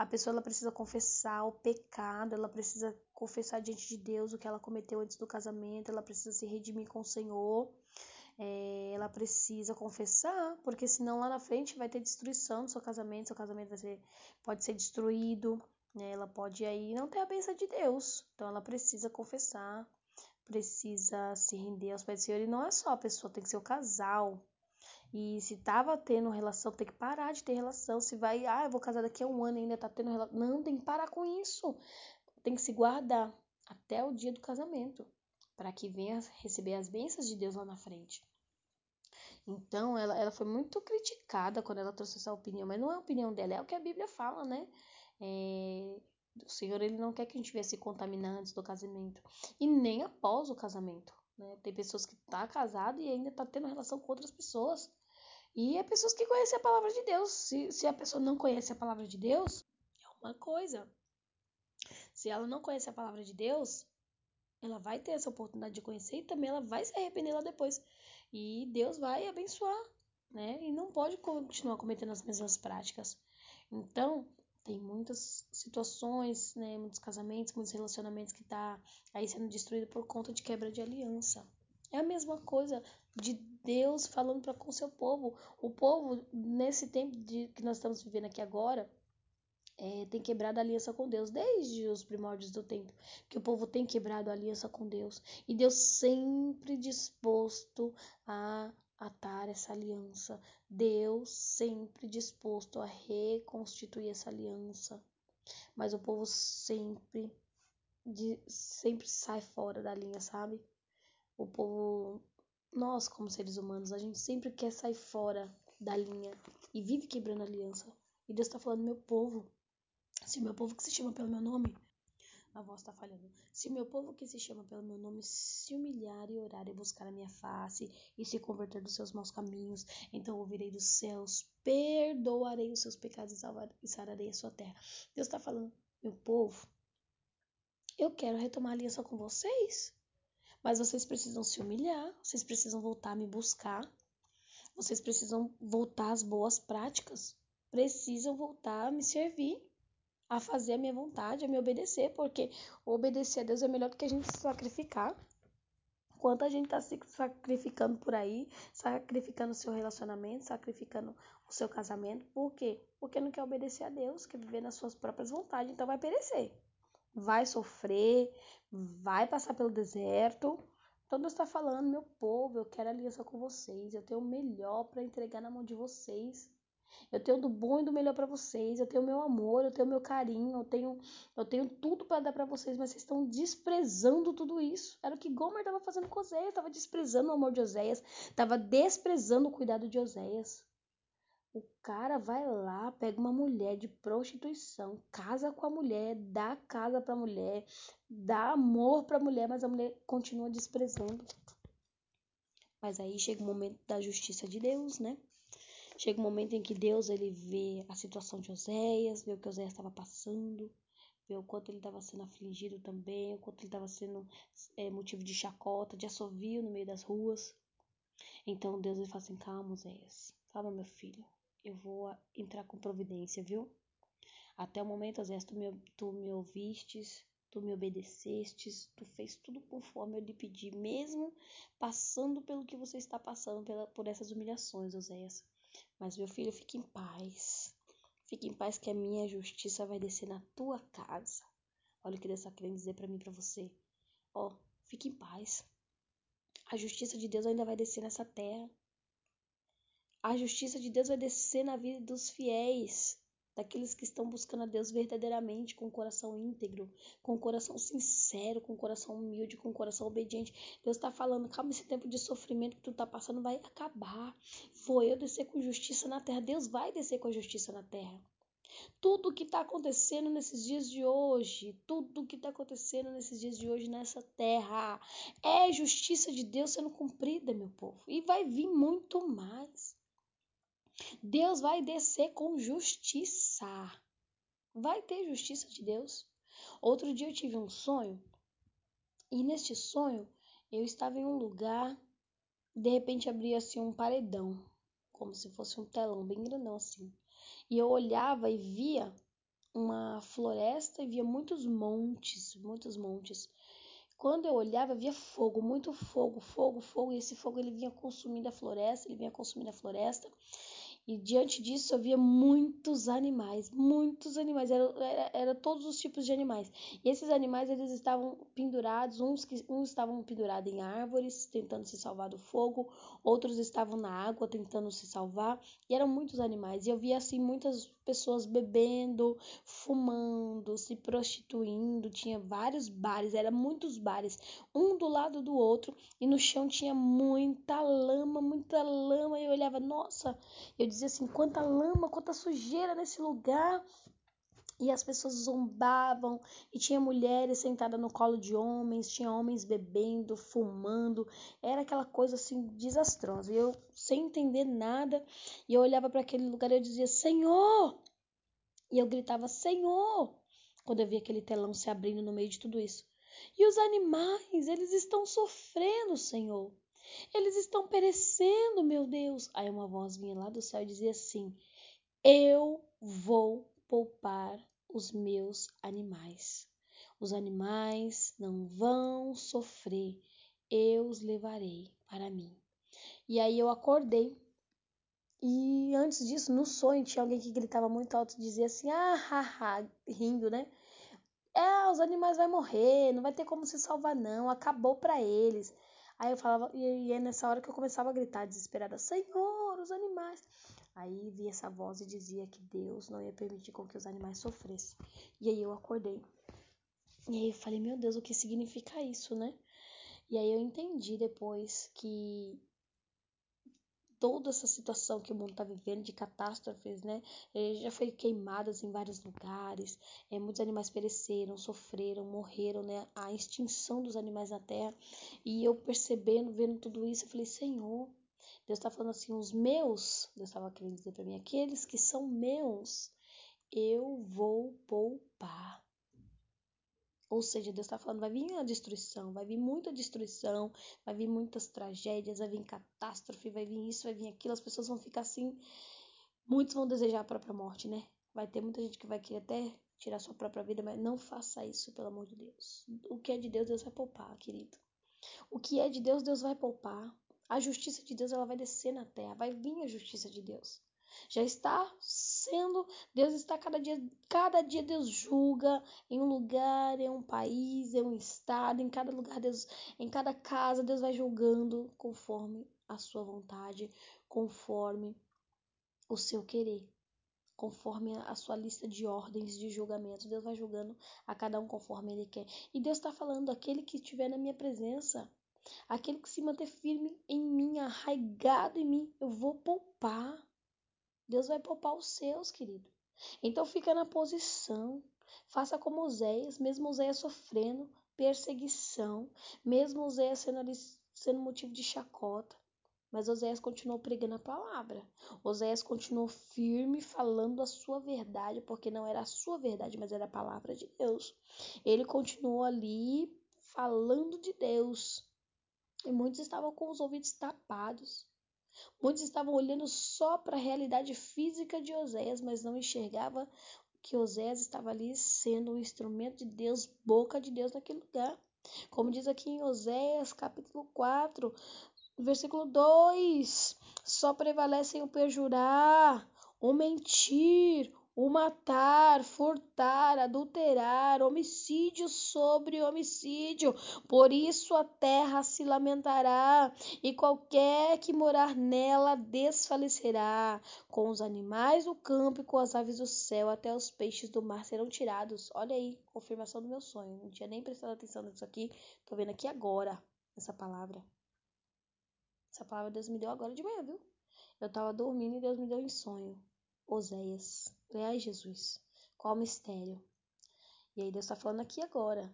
A pessoa ela precisa confessar o pecado, ela precisa confessar diante de Deus o que ela cometeu antes do casamento, ela precisa se redimir com o Senhor. É, ela precisa confessar, porque senão lá na frente vai ter destruição do seu casamento, seu casamento vai ser, pode ser destruído, né? ela pode aí não ter a bênção de Deus. Então ela precisa confessar, precisa se render aos pés do Senhor. E não é só a pessoa, tem que ser o casal. E se tava tendo relação, tem que parar de ter relação. Se vai, ah, eu vou casar daqui a um ano e ainda tá tendo relação. Não, tem que parar com isso. Tem que se guardar até o dia do casamento. para que venha receber as bênçãos de Deus lá na frente. Então, ela, ela foi muito criticada quando ela trouxe essa opinião, mas não é a opinião dela, é o que a Bíblia fala, né? É, o Senhor ele não quer que a gente venha se contaminar antes do casamento e nem após o casamento. Né? Tem pessoas que tá casado e ainda tá tendo relação com outras pessoas. E é pessoas que conhecem a palavra de Deus. Se, se a pessoa não conhece a palavra de Deus, é uma coisa. Se ela não conhece a palavra de Deus, ela vai ter essa oportunidade de conhecer e também ela vai se arrepender lá depois. E Deus vai abençoar, né? E não pode continuar cometendo as mesmas práticas. Então, tem muitas situações, né, muitos casamentos, muitos relacionamentos que tá aí sendo destruído por conta de quebra de aliança. É a mesma coisa de Deus falando para com o seu povo. O povo nesse tempo de, que nós estamos vivendo aqui agora, é, tem quebrado a aliança com Deus desde os primórdios do tempo, que o povo tem quebrado a aliança com Deus e Deus sempre disposto a atar essa aliança, Deus sempre disposto a reconstituir essa aliança, mas o povo sempre de, sempre sai fora da linha, sabe? O povo, nós como seres humanos, a gente sempre quer sair fora da linha e vive quebrando aliança. E Deus está falando, meu povo, se o meu povo que se chama pelo meu nome, a voz está falhando. Se o meu povo que se chama pelo meu nome se humilhar e orar e buscar a minha face e se converter dos seus maus caminhos, então ouvirei dos céus, perdoarei os seus pecados e, salvar, e sararei a sua terra. Deus está falando, meu povo, eu quero retomar a aliança com vocês, mas vocês precisam se humilhar, vocês precisam voltar a me buscar, vocês precisam voltar às boas práticas, precisam voltar a me servir a fazer a minha vontade, a me obedecer, porque obedecer a Deus é melhor do que a gente se sacrificar. Quanta gente está se sacrificando por aí, sacrificando o seu relacionamento, sacrificando o seu casamento. Por quê? Porque não quer obedecer a Deus, quer viver nas suas próprias vontades, então vai perecer. Vai sofrer, vai passar pelo deserto. Então Deus está falando, meu povo, eu quero aliança com vocês, eu tenho o melhor para entregar na mão de vocês. Eu tenho do bom e do melhor para vocês. Eu tenho meu amor, eu tenho meu carinho, eu tenho, eu tenho tudo para dar para vocês, mas vocês estão desprezando tudo isso. Era o que Gomer estava fazendo com Oséias, estava desprezando o amor de Oséias, estava desprezando o cuidado de Oséias. O cara vai lá, pega uma mulher de prostituição, casa com a mulher, dá casa para a mulher, dá amor para a mulher, mas a mulher continua desprezando. Mas aí chega o momento da justiça de Deus, né? Chega um momento em que Deus ele vê a situação de Oséias, vê o que Oséias estava passando, vê o quanto ele estava sendo afligido também, o quanto ele estava sendo é, motivo de chacota, de assovio no meio das ruas. Então Deus ele fala assim: calma, Oséias, calma, meu filho, eu vou entrar com providência, viu? Até o momento, Oséias, tu me, tu me ouvistes, tu me obedecestes, tu fez tudo conforme eu lhe pedi, mesmo passando pelo que você está passando pela, por essas humilhações, Oséias. Mas meu filho, fique em paz. Fique em paz que a minha justiça vai descer na tua casa. Olha o que Deus está querendo dizer para mim, para você. Ó, oh, fique em paz. A justiça de Deus ainda vai descer nessa terra. A justiça de Deus vai descer na vida dos fiéis daqueles que estão buscando a Deus verdadeiramente, com o coração íntegro, com o coração sincero, com o coração humilde, com o coração obediente. Deus está falando, calma, esse tempo de sofrimento que tu está passando vai acabar. Vou eu descer com justiça na terra. Deus vai descer com a justiça na terra. Tudo o que está acontecendo nesses dias de hoje, tudo o que está acontecendo nesses dias de hoje nessa terra, é justiça de Deus sendo cumprida, meu povo. E vai vir muito mais. Deus vai descer com justiça. Vai ter justiça de Deus. Outro dia eu tive um sonho e neste sonho eu estava em um lugar, de repente abria assim um paredão, como se fosse um telão bem grandão assim. E eu olhava e via uma floresta e via muitos montes, muitos montes. Quando eu olhava, via fogo, muito fogo, fogo, fogo, e esse fogo ele vinha consumindo a floresta, ele vinha consumindo a floresta. E diante disso havia muitos animais, muitos animais, era, era, era, todos os tipos de animais. E esses animais eles estavam pendurados, uns, que, uns estavam pendurados em árvores, tentando se salvar do fogo, outros estavam na água tentando se salvar, e eram muitos animais. E eu via assim muitas pessoas bebendo, fumando, se prostituindo, tinha vários bares, eram muitos bares, um do lado do outro, e no chão tinha muita lama, muita lama, e eu olhava, nossa, eu dizia assim: quanta lama, quanta sujeira nesse lugar. E as pessoas zombavam, e tinha mulheres sentadas no colo de homens, tinha homens bebendo, fumando, era aquela coisa assim desastrosa. E eu sem entender nada, e eu olhava para aquele lugar e eu dizia: "Senhor!" E eu gritava: "Senhor!" Quando eu via aquele telão se abrindo no meio de tudo isso. E os animais, eles estão sofrendo, Senhor. Eles estão perecendo, meu Deus. Aí uma voz vinha lá do céu e dizia assim: Eu vou poupar os meus animais. Os animais não vão sofrer, eu os levarei para mim. E aí eu acordei. E antes disso, no sonho, tinha alguém que gritava muito alto e dizia assim: ah, ha, rindo, né? É, os animais vão morrer, não vai ter como se salvar, não, acabou para eles. Aí eu falava, e é nessa hora que eu começava a gritar desesperada: Senhor, os animais. Aí vi essa voz e dizia que Deus não ia permitir com que os animais sofressem. E aí eu acordei. E aí eu falei, meu Deus, o que significa isso, né? E aí eu entendi depois que toda essa situação que o mundo está vivendo de catástrofes, né? É, já foi queimadas em vários lugares, é, muitos animais pereceram, sofreram, morreram, né? A extinção dos animais na Terra. E eu percebendo, vendo tudo isso, eu falei, Senhor, Deus está falando assim, os meus, Deus estava querendo dizer para mim, aqueles que são meus, eu vou poupar. Ou seja, Deus está falando, vai vir a destruição, vai vir muita destruição, vai vir muitas tragédias, vai vir catástrofe, vai vir isso, vai vir aquilo, as pessoas vão ficar assim, muitos vão desejar a própria morte, né? Vai ter muita gente que vai querer até tirar sua própria vida, mas não faça isso, pelo amor de Deus. O que é de Deus, Deus vai poupar, querido. O que é de Deus, Deus vai poupar. A justiça de Deus ela vai descer na terra, vai vir a justiça de Deus. Já está sendo, Deus está cada dia, cada dia Deus julga em um lugar, em um país, em um estado, em cada lugar Deus, em cada casa Deus vai julgando conforme a sua vontade, conforme o seu querer, conforme a sua lista de ordens de julgamento. Deus vai julgando a cada um conforme ele quer. E Deus está falando aquele que estiver na minha presença, Aquele que se manter firme em mim, arraigado em mim, eu vou poupar. Deus vai poupar os seus, querido. Então fica na posição. Faça como Oséias, mesmo Oséias sofrendo perseguição, mesmo Oséias sendo, sendo motivo de chacota. Mas Oséias continuou pregando a palavra. Oséias continuou firme falando a sua verdade, porque não era a sua verdade, mas era a palavra de Deus. Ele continuou ali falando de Deus. E muitos estavam com os ouvidos tapados. Muitos estavam olhando só para a realidade física de Oséias, mas não enxergava que Oséias estava ali sendo um instrumento de Deus, boca de Deus naquele lugar. Como diz aqui em Oséias, capítulo 4, versículo 2: só prevalecem o perjurar, o mentir, o matar, furtar, adulterar, homicídio sobre homicídio. Por isso a terra se lamentará, e qualquer que morar nela desfalecerá. Com os animais do campo e com as aves do céu, até os peixes do mar serão tirados. Olha aí, confirmação do meu sonho. Não tinha nem prestado atenção nisso aqui, tô vendo aqui agora essa palavra. Essa palavra Deus me deu agora de manhã, viu? Eu tava dormindo e Deus me deu em sonho. Oséias. Ai, Jesus, qual mistério? E aí Deus está falando aqui agora.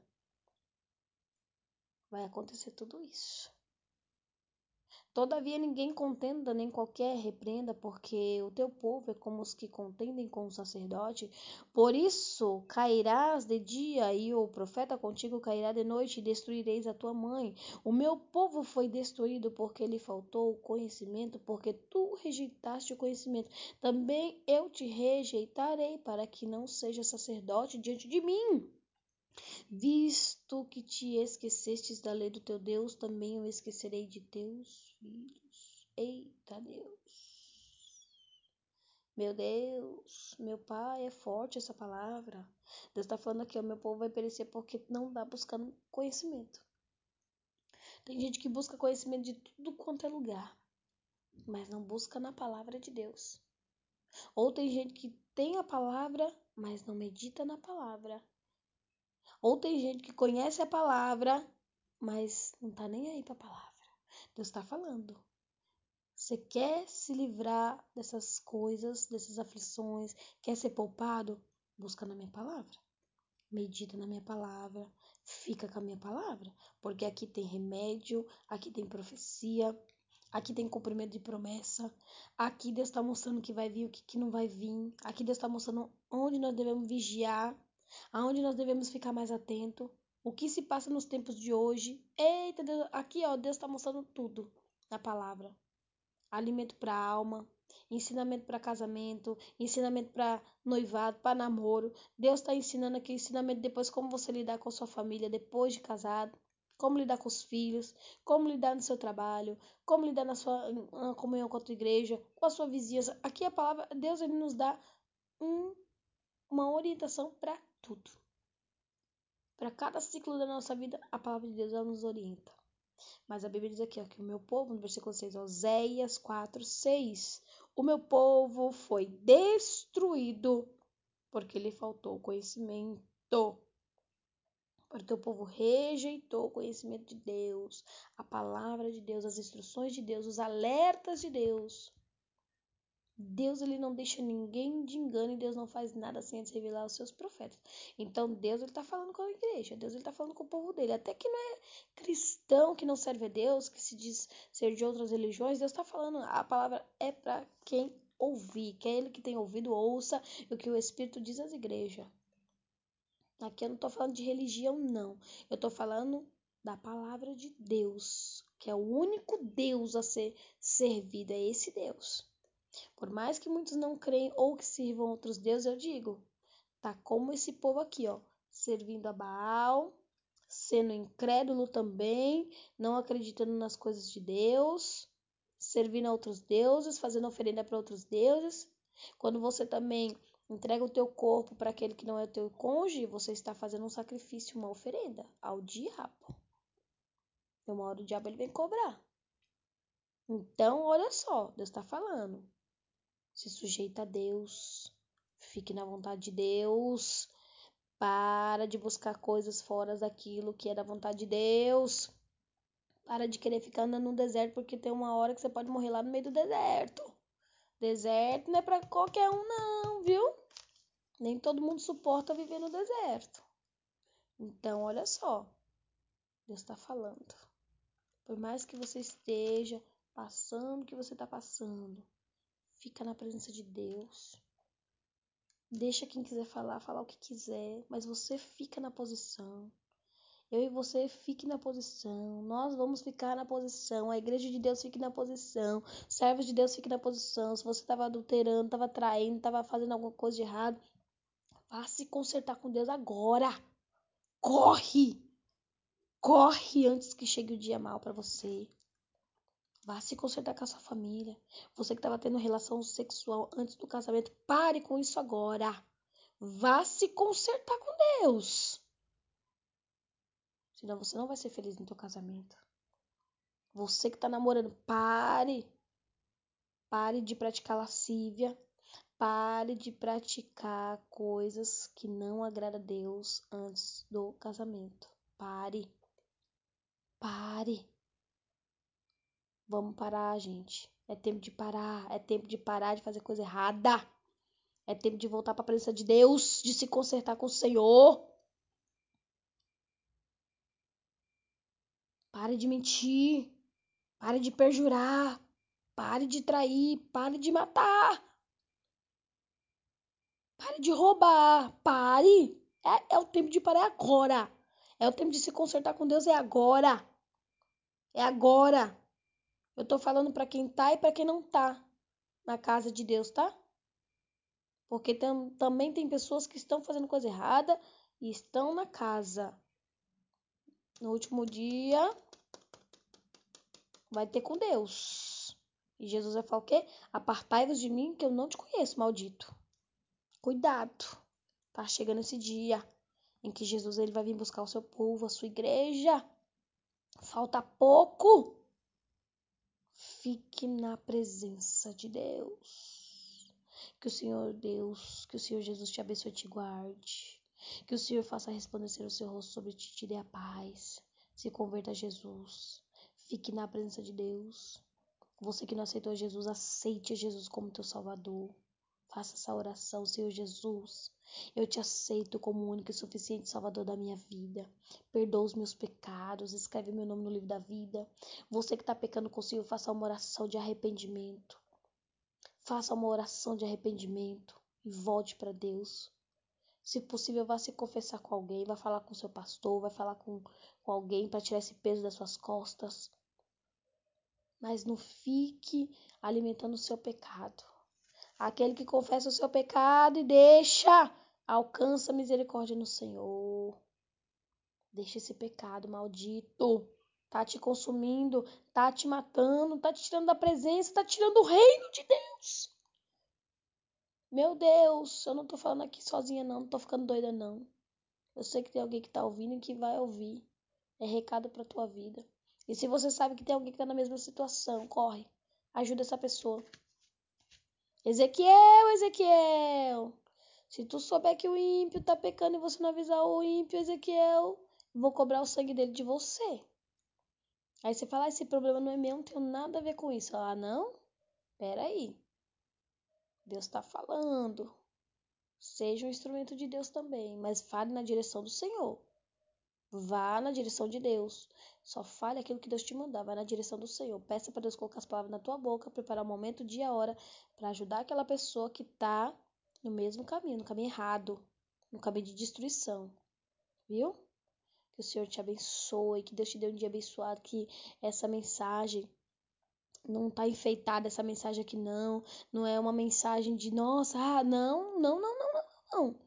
Vai acontecer tudo isso. Todavia ninguém contenda, nem qualquer repreenda, porque o teu povo é como os que contendem com o sacerdote. Por isso cairás de dia, e o profeta contigo cairá de noite, e destruireis a tua mãe. O meu povo foi destruído porque lhe faltou o conhecimento, porque tu rejeitaste o conhecimento. Também eu te rejeitarei, para que não seja sacerdote diante de mim. Visto que te esquecestes da lei do teu Deus, também eu esquecerei de teus filhos. Eita Deus. Meu Deus, meu Pai, é forte essa palavra. Deus está falando aqui, o meu povo vai perecer porque não está buscando conhecimento. Tem gente que busca conhecimento de tudo quanto é lugar, mas não busca na palavra de Deus. Ou tem gente que tem a palavra, mas não medita na palavra. Ou tem gente que conhece a palavra, mas não tá nem aí para a palavra. Deus está falando. Você quer se livrar dessas coisas, dessas aflições, quer ser poupado? Busca na minha palavra. Medita na minha palavra. Fica com a minha palavra. Porque aqui tem remédio, aqui tem profecia, aqui tem cumprimento de promessa. Aqui Deus está mostrando o que vai vir, o que, que não vai vir. Aqui Deus está mostrando onde nós devemos vigiar, aonde nós devemos ficar mais atento. O que se passa nos tempos de hoje. Eita, Deus, aqui ó, Deus está mostrando tudo na palavra. Alimento para a alma, ensinamento para casamento, ensinamento para noivado, para namoro. Deus está ensinando aqui ensinamento depois como você lidar com a sua família depois de casado, como lidar com os filhos, como lidar no seu trabalho, como lidar na sua na comunhão com a tua igreja, com a sua vizinhança. Aqui a palavra Deus ele nos dá um, uma orientação para tudo. Para cada ciclo da nossa vida, a palavra de Deus nos orienta. Mas a Bíblia diz aqui ó, que o meu povo, no versículo 6, Oséias 4, 6, o meu povo foi destruído porque lhe faltou conhecimento. Porque o povo rejeitou o conhecimento de Deus, a palavra de Deus, as instruções de Deus, os alertas de Deus. Deus ele não deixa ninguém de engano e Deus não faz nada sem antes revelar aos seus profetas. Então Deus ele está falando com a igreja, Deus ele está falando com o povo dele. Até que não é cristão que não serve a Deus, que se diz ser de outras religiões, Deus está falando. A palavra é para quem ouvir, que é ele que tem ouvido ouça o que o Espírito diz às igrejas. Aqui eu não estou falando de religião não, eu estou falando da palavra de Deus, que é o único Deus a ser servido, é esse Deus. Por mais que muitos não creem ou que sirvam outros deuses, eu digo, tá como esse povo aqui, ó, servindo a Baal, sendo incrédulo também, não acreditando nas coisas de Deus, servindo a outros deuses, fazendo oferenda para outros deuses. Quando você também entrega o teu corpo para aquele que não é o teu cônjuge, você está fazendo um sacrifício, uma oferenda ao diabo. E uma hora o diabo ele vem cobrar. Então, olha só, Deus está falando se sujeita a Deus, fique na vontade de Deus, para de buscar coisas fora daquilo que é da vontade de Deus. Para de querer ficar andando no deserto, porque tem uma hora que você pode morrer lá no meio do deserto. Deserto não é para qualquer um, não, viu? Nem todo mundo suporta viver no deserto. Então, olha só. Deus está falando. Por mais que você esteja passando o que você está passando, Fica na presença de Deus. Deixa quem quiser falar, falar o que quiser, mas você fica na posição. Eu e você fique na posição. Nós vamos ficar na posição. A igreja de Deus fique na posição. Servos de Deus fique na posição. Se você estava adulterando, estava traindo, estava fazendo alguma coisa de errado, vá se consertar com Deus agora. Corre! Corre antes que chegue o dia mal para você. Vá se consertar com a sua família. Você que estava tendo relação sexual antes do casamento, pare com isso agora. Vá se consertar com Deus. Senão você não vai ser feliz no teu casamento. Você que está namorando, pare. Pare de praticar lascívia. Pare de praticar coisas que não agradam a Deus antes do casamento. Pare. Pare. Vamos parar, gente. É tempo de parar. É tempo de parar de fazer coisa errada. É tempo de voltar para a presença de Deus, de se consertar com o Senhor. Pare de mentir. Pare de perjurar. Pare de trair. Pare de matar. Pare de roubar. Pare. É, é o tempo de parar agora. É o tempo de se consertar com Deus. É agora. É agora. Eu tô falando para quem tá e para quem não tá na casa de Deus, tá? Porque tam, também tem pessoas que estão fazendo coisa errada e estão na casa. No último dia vai ter com Deus. E Jesus vai falar o quê? Apartai-vos de mim que eu não te conheço, maldito. Cuidado. Tá chegando esse dia em que Jesus ele vai vir buscar o seu povo, a sua igreja. Falta pouco. Fique na presença de Deus. Que o Senhor Deus, que o Senhor Jesus te abençoe e te guarde. Que o Senhor faça resplandecer o seu rosto sobre ti e te dê a paz. Se converta a Jesus. Fique na presença de Deus. Você que não aceitou Jesus, aceite Jesus como teu Salvador. Faça essa oração, Senhor Jesus. Eu te aceito como o único e suficiente Salvador da minha vida. Perdoa os meus pecados, escreve meu nome no livro da vida. Você que está pecando consigo, faça uma oração de arrependimento. Faça uma oração de arrependimento e volte para Deus. Se possível, vá se confessar com alguém, vá falar com seu pastor, vai falar com, com alguém para tirar esse peso das suas costas. Mas não fique alimentando o seu pecado. Aquele que confessa o seu pecado e deixa, alcança misericórdia no Senhor. Deixa esse pecado maldito. Tá te consumindo, tá te matando, tá te tirando da presença, tá tirando o reino de Deus. Meu Deus, eu não tô falando aqui sozinha não, não tô ficando doida não. Eu sei que tem alguém que tá ouvindo e que vai ouvir. É recado pra tua vida. E se você sabe que tem alguém que tá na mesma situação, corre. Ajuda essa pessoa. Ezequiel, Ezequiel. Se tu souber que o ímpio tá pecando e você não avisar o ímpio, Ezequiel, vou cobrar o sangue dele de você. Aí você fala, ah, esse problema não é meu, não tem nada a ver com isso. Ah, não? Peraí. Deus está falando. Seja um instrumento de Deus também, mas fale na direção do Senhor. Vá na direção de Deus. Só fale aquilo que Deus te mandar. Vai na direção do Senhor. Peça para Deus colocar as palavras na tua boca, preparar o momento, o dia, a hora, para ajudar aquela pessoa que está no mesmo caminho, no caminho errado, no caminho de destruição. Viu? Que o Senhor te abençoe, que Deus te dê um dia abençoado, que essa mensagem não tá enfeitada essa mensagem aqui não, não é uma mensagem de nossa, ah, não, não, não, não, não, não.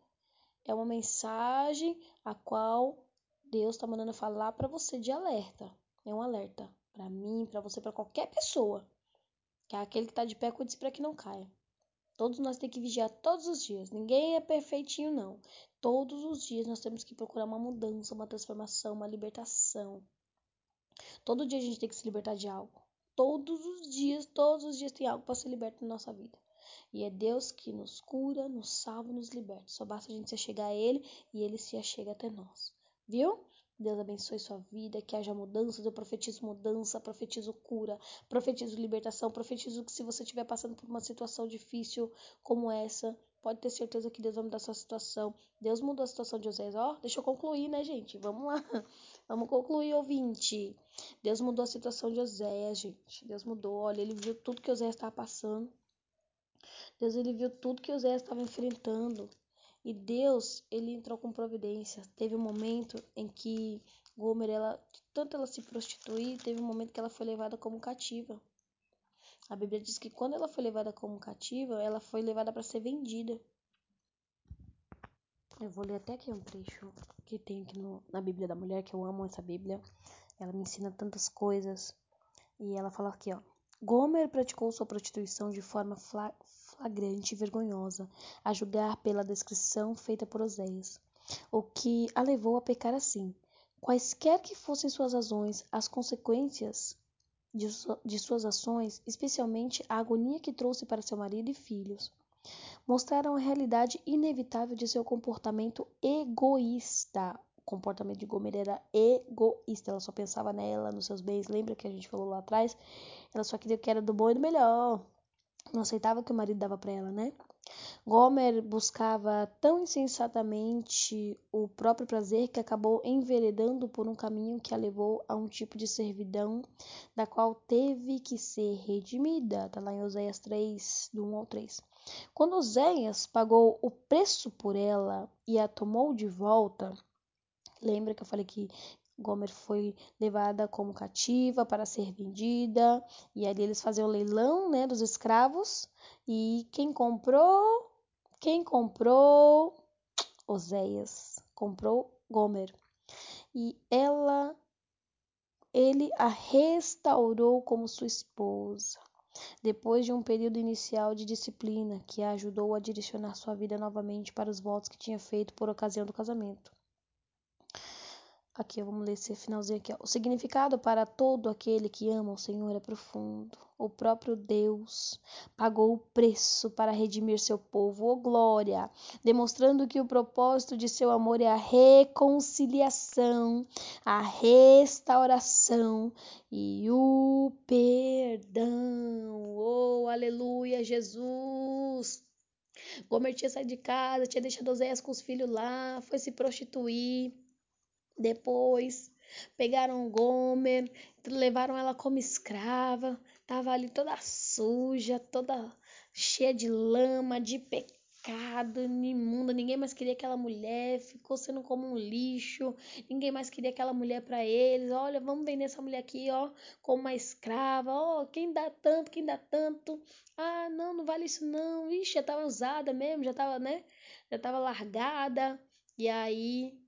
É uma mensagem a qual Deus está mandando falar para você de alerta. É um alerta para mim, para você, para qualquer pessoa. Que é aquele que está de pé, cuide-se para que não caia. Todos nós temos que vigiar todos os dias. Ninguém é perfeitinho, não. Todos os dias nós temos que procurar uma mudança, uma transformação, uma libertação. Todo dia a gente tem que se libertar de algo. Todos os dias, todos os dias tem algo para ser liberto na nossa vida. E é Deus que nos cura, nos salva, nos liberta. Só basta a gente se chegar a Ele e Ele se achega até nós viu? Deus abençoe sua vida, que haja mudanças. Eu profetizo mudança, profetizo cura, profetizo libertação, profetizo que se você estiver passando por uma situação difícil como essa, pode ter certeza que Deus vai mudar sua situação. Deus mudou a situação de Oséias. Ó, oh, deixa eu concluir, né, gente? Vamos lá. Vamos concluir, ouvinte. Deus mudou a situação de Oséias, gente. Deus mudou. Olha, ele viu tudo que Oséias estava passando. Deus, ele viu tudo que Oséias estava enfrentando. E Deus, ele entrou com providência. Teve um momento em que Gomer, ela, tanto ela se prostituir, teve um momento que ela foi levada como cativa. A Bíblia diz que quando ela foi levada como cativa, ela foi levada para ser vendida. Eu vou ler até aqui um trecho que tem aqui no, na Bíblia da Mulher, que eu amo essa Bíblia. Ela me ensina tantas coisas. E ela fala aqui, ó. Gomer praticou sua prostituição de forma flagrante e vergonhosa, a julgar pela descrição feita por Oséias, o que a levou a pecar assim. Quaisquer que fossem suas razões, as consequências de, de suas ações, especialmente a agonia que trouxe para seu marido e filhos, mostraram a realidade inevitável de seu comportamento egoísta. O comportamento de Gomer era egoísta, ela só pensava nela, nos seus bens. Lembra que a gente falou lá atrás? Ela só queria o que era do bom e do melhor não aceitava o que o marido dava para ela, né? Gomer buscava tão insensatamente o próprio prazer que acabou enveredando por um caminho que a levou a um tipo de servidão da qual teve que ser redimida. Está lá em Oséias 3, do 1 ao 3. Quando Oséias pagou o preço por ela e a tomou de volta, lembra que eu falei que Gomer foi levada como cativa para ser vendida, e ali eles faziam o leilão, né, dos escravos, e quem comprou, quem comprou Oséias, comprou Gomer. E ela ele a restaurou como sua esposa. Depois de um período inicial de disciplina que a ajudou a direcionar sua vida novamente para os votos que tinha feito por ocasião do casamento. Aqui, vamos ler esse finalzinho aqui. Ó. O significado para todo aquele que ama o Senhor é profundo. O próprio Deus pagou o preço para redimir seu povo, oh glória, demonstrando que o propósito de seu amor é a reconciliação, a restauração e o perdão. Oh, aleluia, Jesus! Gomer tinha saído de casa, tinha deixado Oséias com os filhos lá, foi se prostituir. Depois pegaram Gomer, levaram ela como escrava, tava ali toda suja, toda cheia de lama, de pecado imunda, ninguém mais queria aquela mulher, ficou sendo como um lixo, ninguém mais queria aquela mulher para eles. Olha, vamos vender essa mulher aqui, ó, como uma escrava. Ó, quem dá tanto, quem dá tanto. Ah, não, não vale isso não. Ixi, já tava usada mesmo, já tava, né? Já tava largada. E aí,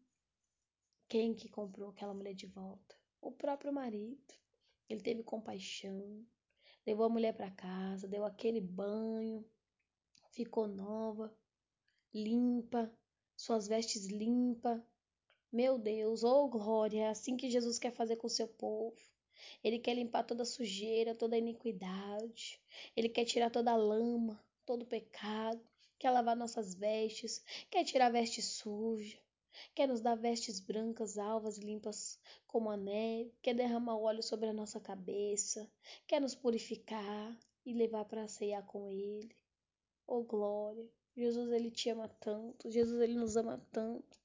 quem que comprou aquela mulher de volta? O próprio marido. Ele teve compaixão, levou a mulher para casa, deu aquele banho, ficou nova, limpa, suas vestes limpas. Meu Deus, oh glória, é assim que Jesus quer fazer com o seu povo. Ele quer limpar toda sujeira, toda iniquidade. Ele quer tirar toda lama, todo pecado. Quer lavar nossas vestes, quer tirar a veste suja. Quer nos dar vestes brancas, alvas, limpas como a neve. Quer derramar óleo sobre a nossa cabeça. Quer nos purificar e levar para ceiar com Ele. Oh glória! Jesus ele te ama tanto, Jesus ele nos ama tanto.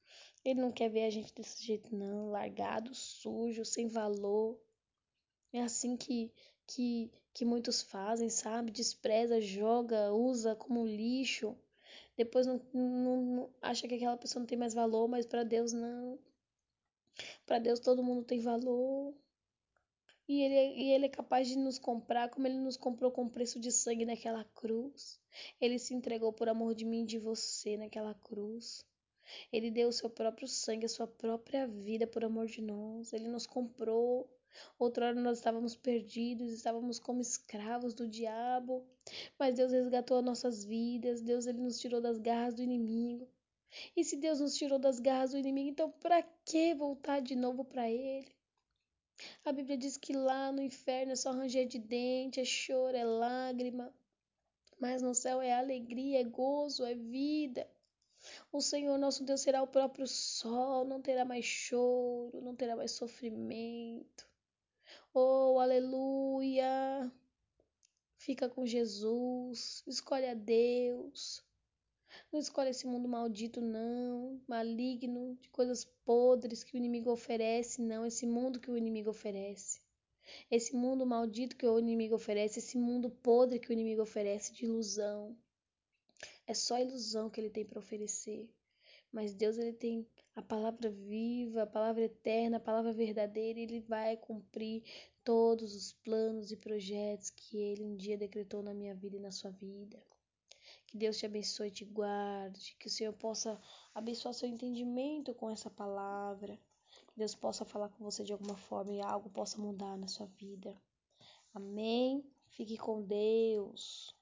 Ele não quer ver a gente desse jeito não, largado, sujo, sem valor. É assim que que que muitos fazem, sabe? Despreza, joga, usa como lixo. Depois não, não, não acha que aquela pessoa não tem mais valor, mas para Deus não. Para Deus todo mundo tem valor. E ele, e ele é capaz de nos comprar como ele nos comprou com preço de sangue naquela cruz. Ele se entregou por amor de mim e de você naquela cruz. Ele deu o seu próprio sangue, a sua própria vida por amor de nós. Ele nos comprou. Outrora nós estávamos perdidos, estávamos como escravos do diabo, mas Deus resgatou as nossas vidas. Deus ele nos tirou das garras do inimigo. E se Deus nos tirou das garras do inimigo, então para que voltar de novo para ele? A Bíblia diz que lá no inferno é só ranger de dente, é choro, é lágrima. Mas no céu é alegria, é gozo, é vida. O Senhor nosso Deus será o próprio sol, não terá mais choro, não terá mais sofrimento. Oh, aleluia! Fica com Jesus, escolhe a Deus. Não escolhe esse mundo maldito, não, maligno, de coisas podres que o inimigo oferece, não, esse mundo que o inimigo oferece. Esse mundo maldito que o inimigo oferece, esse mundo podre que o inimigo oferece de ilusão. É só ilusão que ele tem para oferecer. Mas Deus ele tem a palavra viva, a palavra eterna, a palavra verdadeira, ele vai cumprir todos os planos e projetos que ele um dia decretou na minha vida e na sua vida. Que Deus te abençoe e te guarde. Que o Senhor possa abençoar seu entendimento com essa palavra. Que Deus possa falar com você de alguma forma e algo possa mudar na sua vida. Amém. Fique com Deus.